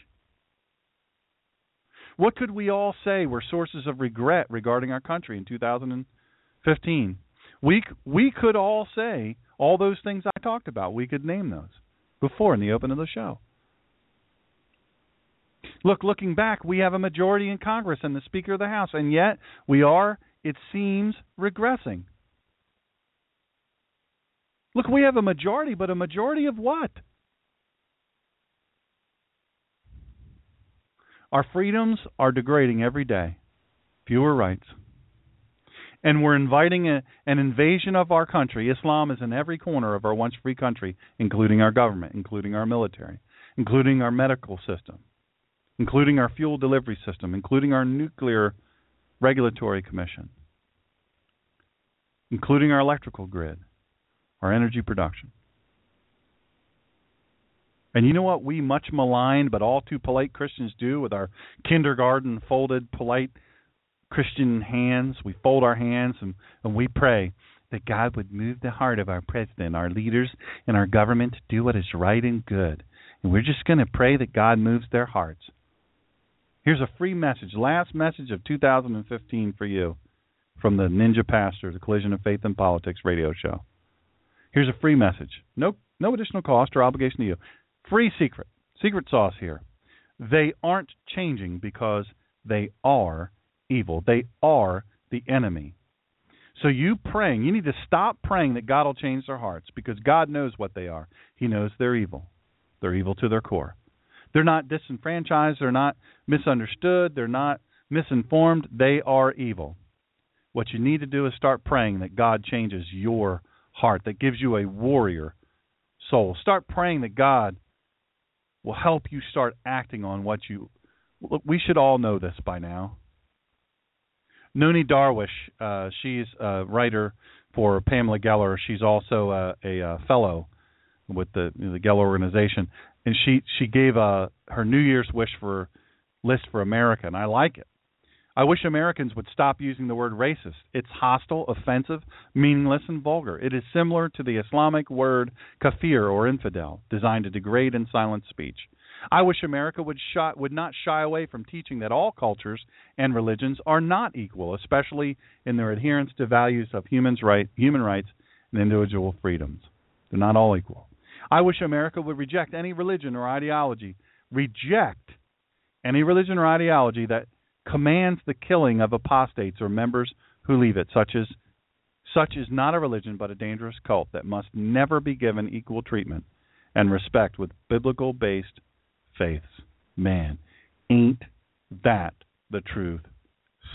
What could we all say were sources of regret regarding our country in 2015? We we could all say all those things I talked about. We could name those before in the open of the show. Look, looking back, we have a majority in Congress and the Speaker of the House, and yet we are, it seems, regressing. Look, we have a majority, but a majority of what? Our freedoms are degrading every day. Fewer rights and we're inviting a, an invasion of our country. Islam is in every corner of our once free country, including our government, including our military, including our medical system, including our fuel delivery system, including our nuclear regulatory commission, including our electrical grid, our energy production. And you know what we much maligned but all too polite Christians do with our kindergarten folded polite Christian hands. We fold our hands and, and we pray that God would move the heart of our president, our leaders, and our government to do what is right and good. And we're just going to pray that God moves their hearts. Here's a free message, last message of 2015 for you from the Ninja Pastor, the Collision of Faith and Politics radio show. Here's a free message. No no additional cost or obligation to you. Free secret. Secret sauce here. They aren't changing because they are evil. They are the enemy. So you praying, you need to stop praying that God will change their hearts because God knows what they are. He knows they're evil. They're evil to their core. They're not disenfranchised, they're not misunderstood, they're not misinformed, they are evil. What you need to do is start praying that God changes your heart, that gives you a warrior soul. Start praying that God will help you start acting on what you we should all know this by now. Nonie Darwish, uh, she's a writer for Pamela Geller. She's also a, a, a fellow with the the Geller organization, and she she gave a uh, her New Year's wish for list for America, and I like it. I wish Americans would stop using the word racist. It's hostile, offensive, meaningless, and vulgar. It is similar to the Islamic word kafir or infidel, designed to degrade and silence speech. I wish America would shy, would not shy away from teaching that all cultures and religions are not equal, especially in their adherence to values of humans right, human rights and individual freedoms. They're not all equal. I wish America would reject any religion or ideology, reject any religion or ideology that commands the killing of apostates or members who leave it, such as such is not a religion but a dangerous cult that must never be given equal treatment and respect with biblical based faiths. Man, ain't that the truth,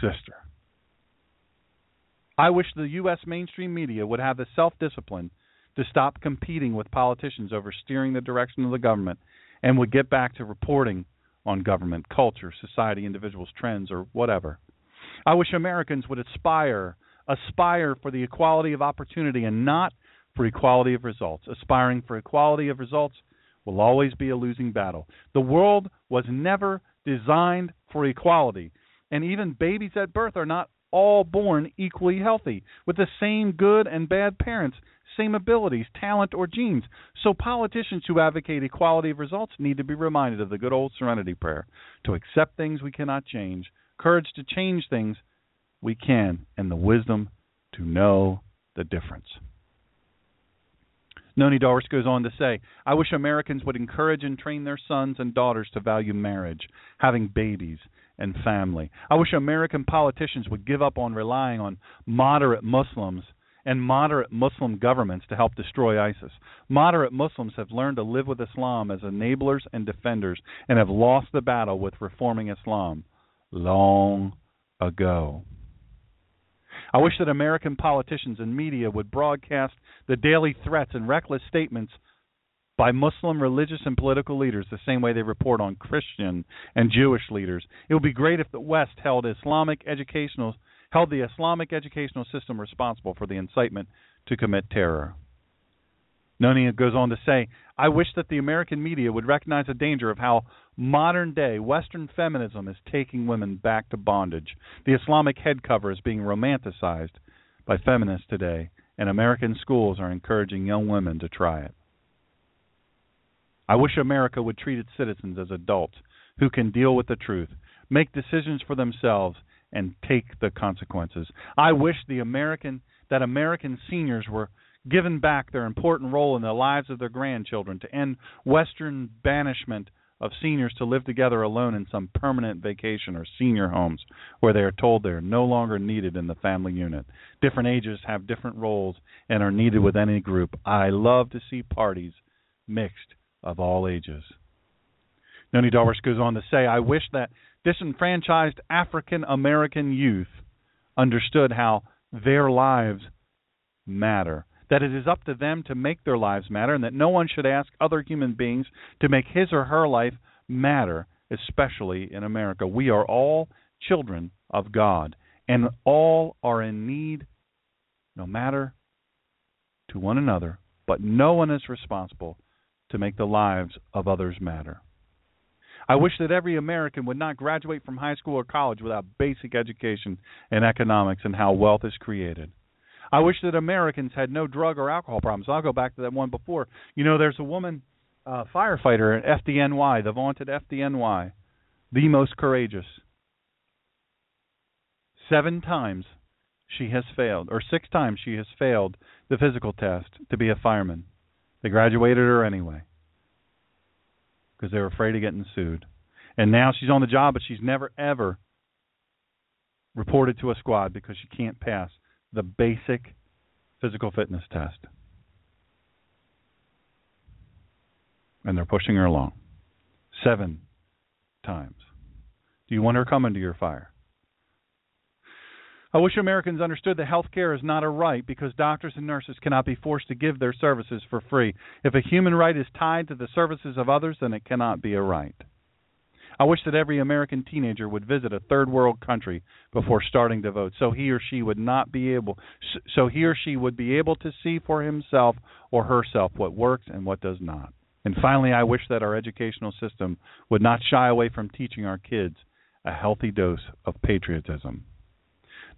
sister? I wish the U.S. mainstream media would have the self discipline to stop competing with politicians over steering the direction of the government and would get back to reporting on government, culture, society, individuals, trends, or whatever. I wish Americans would aspire aspire for the equality of opportunity and not for equality of results. Aspiring for equality of results will always be a losing battle. The world was never designed for equality, and even babies at birth are not all born equally healthy, with the same good and bad parents, same abilities, talent, or genes. So politicians who advocate equality of results need to be reminded of the good old serenity prayer to accept things we cannot change, courage to change things we can, and the wisdom to know the difference. Nonie Darwish goes on to say, I wish Americans would encourage and train their sons and daughters to value marriage, having babies, and family. I wish American politicians would give up on relying on moderate Muslims and moderate Muslim governments to help destroy ISIS. Moderate Muslims have learned to live with Islam as enablers and defenders and have lost the battle with reforming Islam long ago. I wish that American politicians and media would broadcast the daily threats and reckless statements by Muslim religious and political leaders the same way they report on Christian and Jewish leaders. It would be great if the West held Islamic educational held the Islamic educational system responsible for the incitement to commit terror. Nonie goes on to say, I wish that the American media would recognize the danger of how modern day Western feminism is taking women back to bondage. The Islamic head cover is being romanticized by feminists today, and American schools are encouraging young women to try it. I wish America would treat its citizens as adults who can deal with the truth, make decisions for themselves, and take the consequences. I wish the American that American seniors were given back their important role in the lives of their grandchildren to end western banishment of seniors to live together alone in some permanent vacation or senior homes where they are told they are no longer needed in the family unit. Different ages have different roles and are needed with any group. I love to see parties mixed of all ages. Nonie Darwish goes on to say, I wish that disenfranchised African American youth understood how their lives matter, that it is up to them to make their lives matter, and that no one should ask other human beings to make his or her life matter, especially in America. We are all children of God, and all are in need, no matter to one another, but no one is responsible to make the lives of others matter. I wish that every American would not graduate from high school or college without basic education in economics and how wealth is created. I wish that Americans had no drug or alcohol problems. I'll go back to that one before. You know, there's a woman uh, firefighter at FDNY, the vaunted FDNY, the most courageous. Seven times she has failed, or six times she has failed the physical test to be a fireman. They graduated her anyway because they were afraid of getting sued. And now she's on the job, but she's never ever reported to a squad because she can't pass the basic physical fitness test. And they're pushing her along. Seven times. Do you want her coming to your fire? I wish Americans understood that health care is not a right because doctors and nurses cannot be forced to give their services for free. If a human right is tied to the services of others, then it cannot be a right. I wish that every American teenager would visit a third world country before starting to vote, so he or she would not be able so he or she would be able to see for himself or herself what works and what does not. And finally, I wish that our educational system would not shy away from teaching our kids a healthy dose of patriotism.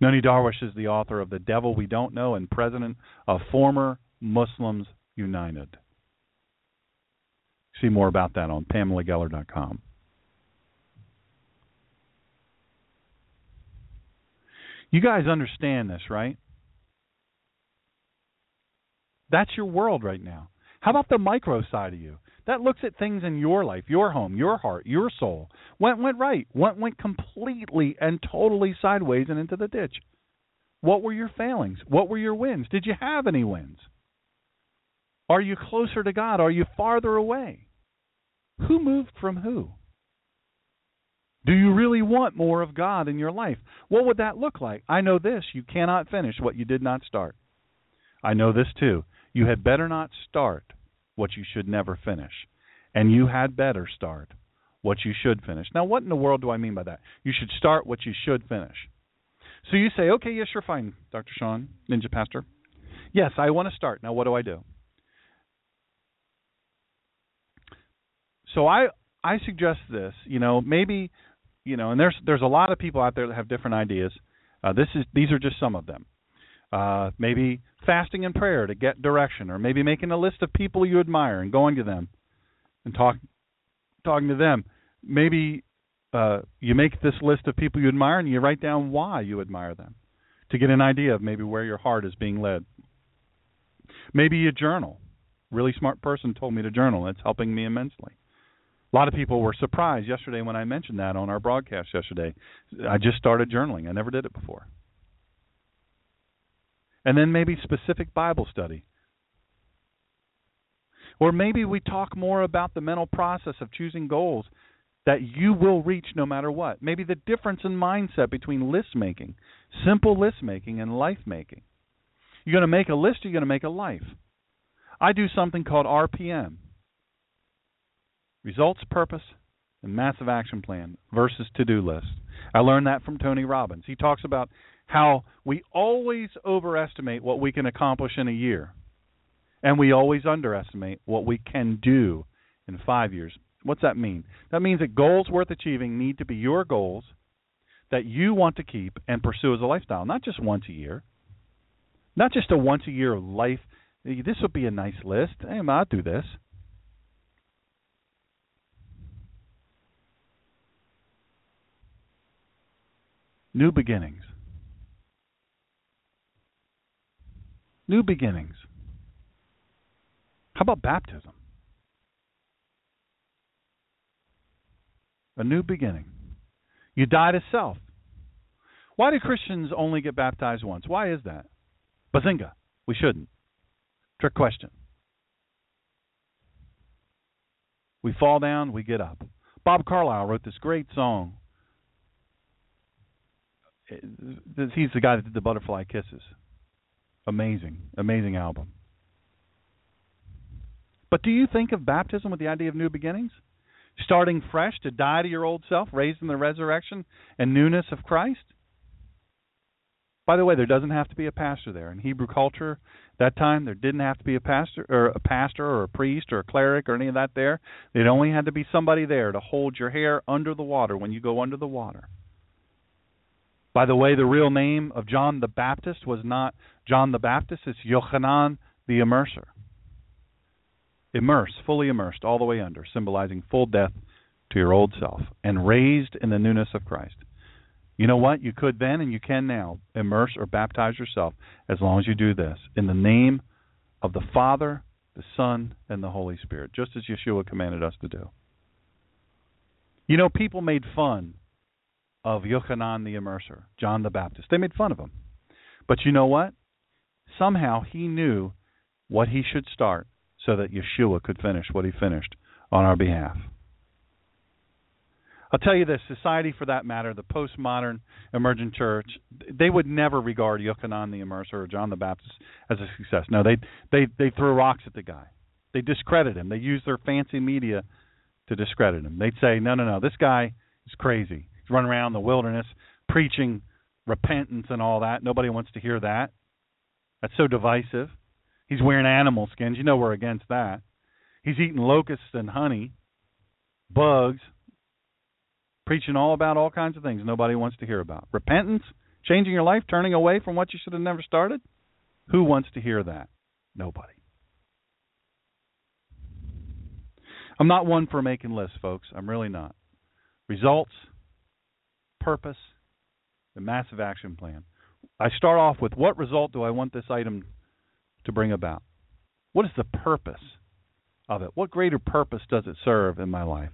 Nonie Darwish is the author of The Devil We Don't Know and president of Former Muslims United. See more about that on PamelaGeller.com. You guys understand this, right? That's your world right now. How about the micro side of you? That looks at things in your life, your home, your heart, your soul. What went right. What went completely and totally sideways and into the ditch. What were your failings? What were your wins? Did you have any wins? Are you closer to God? Are you farther away? Who moved from who? Do you really want more of God in your life? What would that look like? I know this you cannot finish what you did not start. I know this too. You had better not start what you should never finish. And you had better start what you should finish. Now, what in the world do I mean by that? You should start what you should finish. So you say, okay, yes, you're fine, Dr. Shawn, Ninja Pastor. Yes, I want to start. Now, what do I do? So I I suggest this. You know, maybe you know, and there's there's a lot of people out there that have different ideas. Uh, this is these are just some of them. Uh, maybe fasting and prayer to get direction, or maybe making a list of people you admire and going to them and talk, talking to them. Maybe uh, you make this list of people you admire and you write down why you admire them to get an idea of maybe where your heart is being led. Maybe you journal. Really smart person told me to journal. It's helping me immensely. A lot of people were surprised yesterday when I mentioned that on our broadcast yesterday. I just started journaling. I never did it before. And then maybe specific Bible study. Or maybe we talk more about the mental process of choosing goals that you will reach no matter what. Maybe the difference in mindset between list making, simple list making, and life making. You're going to make a list, you're going to make a life. I do something called RPM results, purpose, and massive action plan versus to do list. I learned that from Tony Robbins. He talks about how we always overestimate what we can accomplish in a year, and we always underestimate what we can do in five years. What's that mean? That means that goals worth achieving need to be your goals that you want to keep and pursue as a lifestyle, not just once a year, not just a once a year life. This would be a nice list. Hey, I'll do this. New beginnings. New beginnings. How about baptism? A new beginning. You die to self. Why do Christians only get baptized once? Why is that? Bazinga. We shouldn't. Trick question. We fall down, we get up. Bob Carlisle wrote this great song he's the guy that did the Butterfly Kisses. Amazing, amazing album. But do you think of baptism with the idea of new beginnings? Starting fresh to die to your old self, raised in the resurrection and newness of Christ? By the way, there doesn't have to be a pastor there. In Hebrew culture, that time there didn't have to be a pastor or a pastor or a priest or a cleric or any of that there. It only had to be somebody there to hold your hair under the water when you go under the water. By the way, the real name of John the Baptist was not John the Baptist, it's Yochanan the Immerser. Immerse, fully immersed, all the way under, symbolizing full death to your old self and raised in the newness of Christ. You know what? You could then and you can now immerse or baptize yourself as long as you do this in the name of the Father, the Son, and the Holy Spirit, just as Yeshua commanded us to do. You know, people made fun of Yochanan the Immerser, John the Baptist. They made fun of him. But you know what? Somehow he knew what he should start so that Yeshua could finish what he finished on our behalf. I'll tell you this society, for that matter, the postmodern emergent church, they would never regard Yochanan the Immerser or John the Baptist as a success. No, they they they throw rocks at the guy. They discredit him. They use their fancy media to discredit him. They'd say, no, no, no, this guy is crazy. Running around the wilderness preaching repentance and all that. Nobody wants to hear that. That's so divisive. He's wearing animal skins. You know we're against that. He's eating locusts and honey, bugs, preaching all about all kinds of things nobody wants to hear about. Repentance, changing your life, turning away from what you should have never started. Who wants to hear that? Nobody. I'm not one for making lists, folks. I'm really not. Results, purpose, the massive action plan. I start off with what result do I want this item to bring about? What is the purpose of it? What greater purpose does it serve in my life?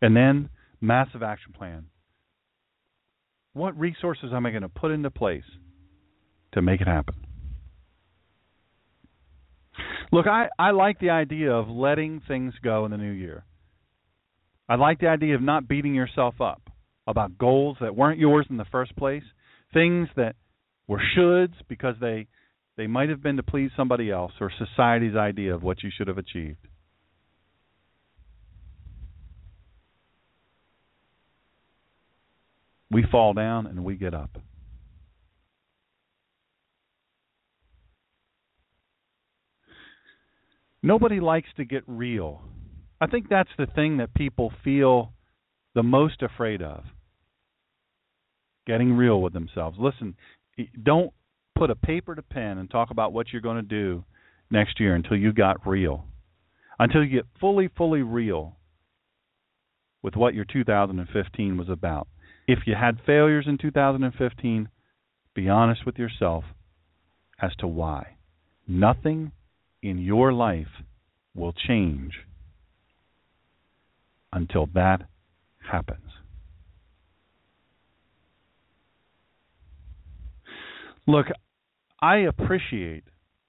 And then, massive action plan. What resources am I going to put into place to make it happen? Look, I, I like the idea of letting things go in the new year. I like the idea of not beating yourself up about goals that weren't yours in the first place, things that were shoulds because they they might have been to please somebody else or society's idea of what you should have achieved. We fall down and we get up. Nobody likes to get real I think that's the thing that people feel the most afraid of? Getting real with themselves. Listen, don't put a paper to pen and talk about what you're going to do next year until you got real. Until you get fully, fully real with what your 2015 was about. If you had failures in 2015, be honest with yourself as to why. Nothing in your life will change until that happens. Look, I appreciate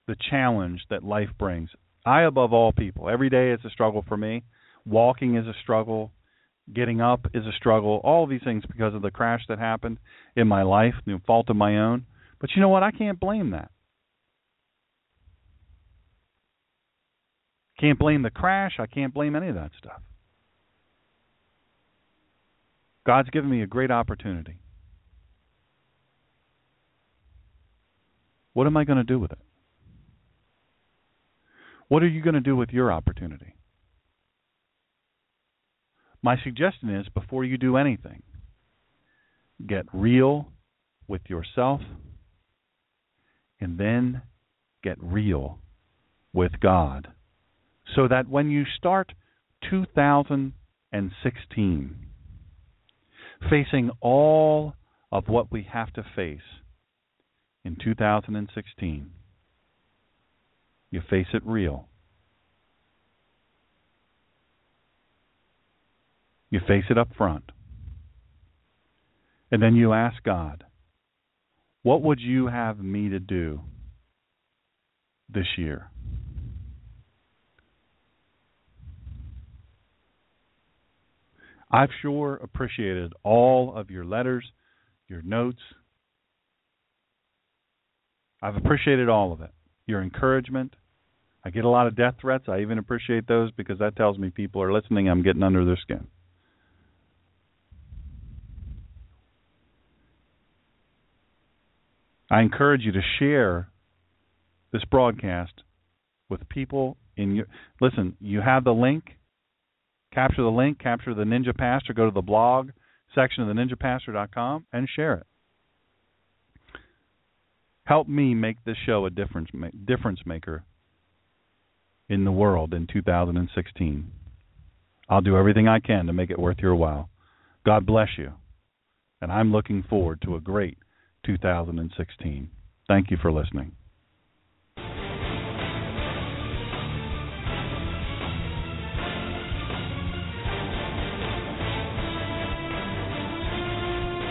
the challenge that life brings. I, above all people, every day is a struggle for me. Walking is a struggle. Getting up is a struggle. All these things because of the crash that happened in my life, no fault of my own. But you know what? I can't blame that. Can't blame the crash. I can't blame any of that stuff. God's given me a great opportunity. What am I going to do with it? What are you going to do with your opportunity? My suggestion is before you do anything, get real with yourself and then get real with God so that when you start 2016 facing all of what we have to face in 2016, you face it real. You face it up front. And then you ask God, what would you have me to do this year? I've sure appreciated all of your letters, your notes. I've appreciated all of it. Your encouragement. I get a lot of death threats. I even appreciate those because that tells me people are listening. I'm getting under their skin. I encourage you to share this broadcast with people in your listen, you have the link. Capture the link, capture the Ninja Pastor, go to the blog section of the ninjapastor.com and share it. Help me make this show a difference difference maker in the world in 2016. I'll do everything I can to make it worth your while. God bless you. And I'm looking forward to a great 2016. Thank you for listening.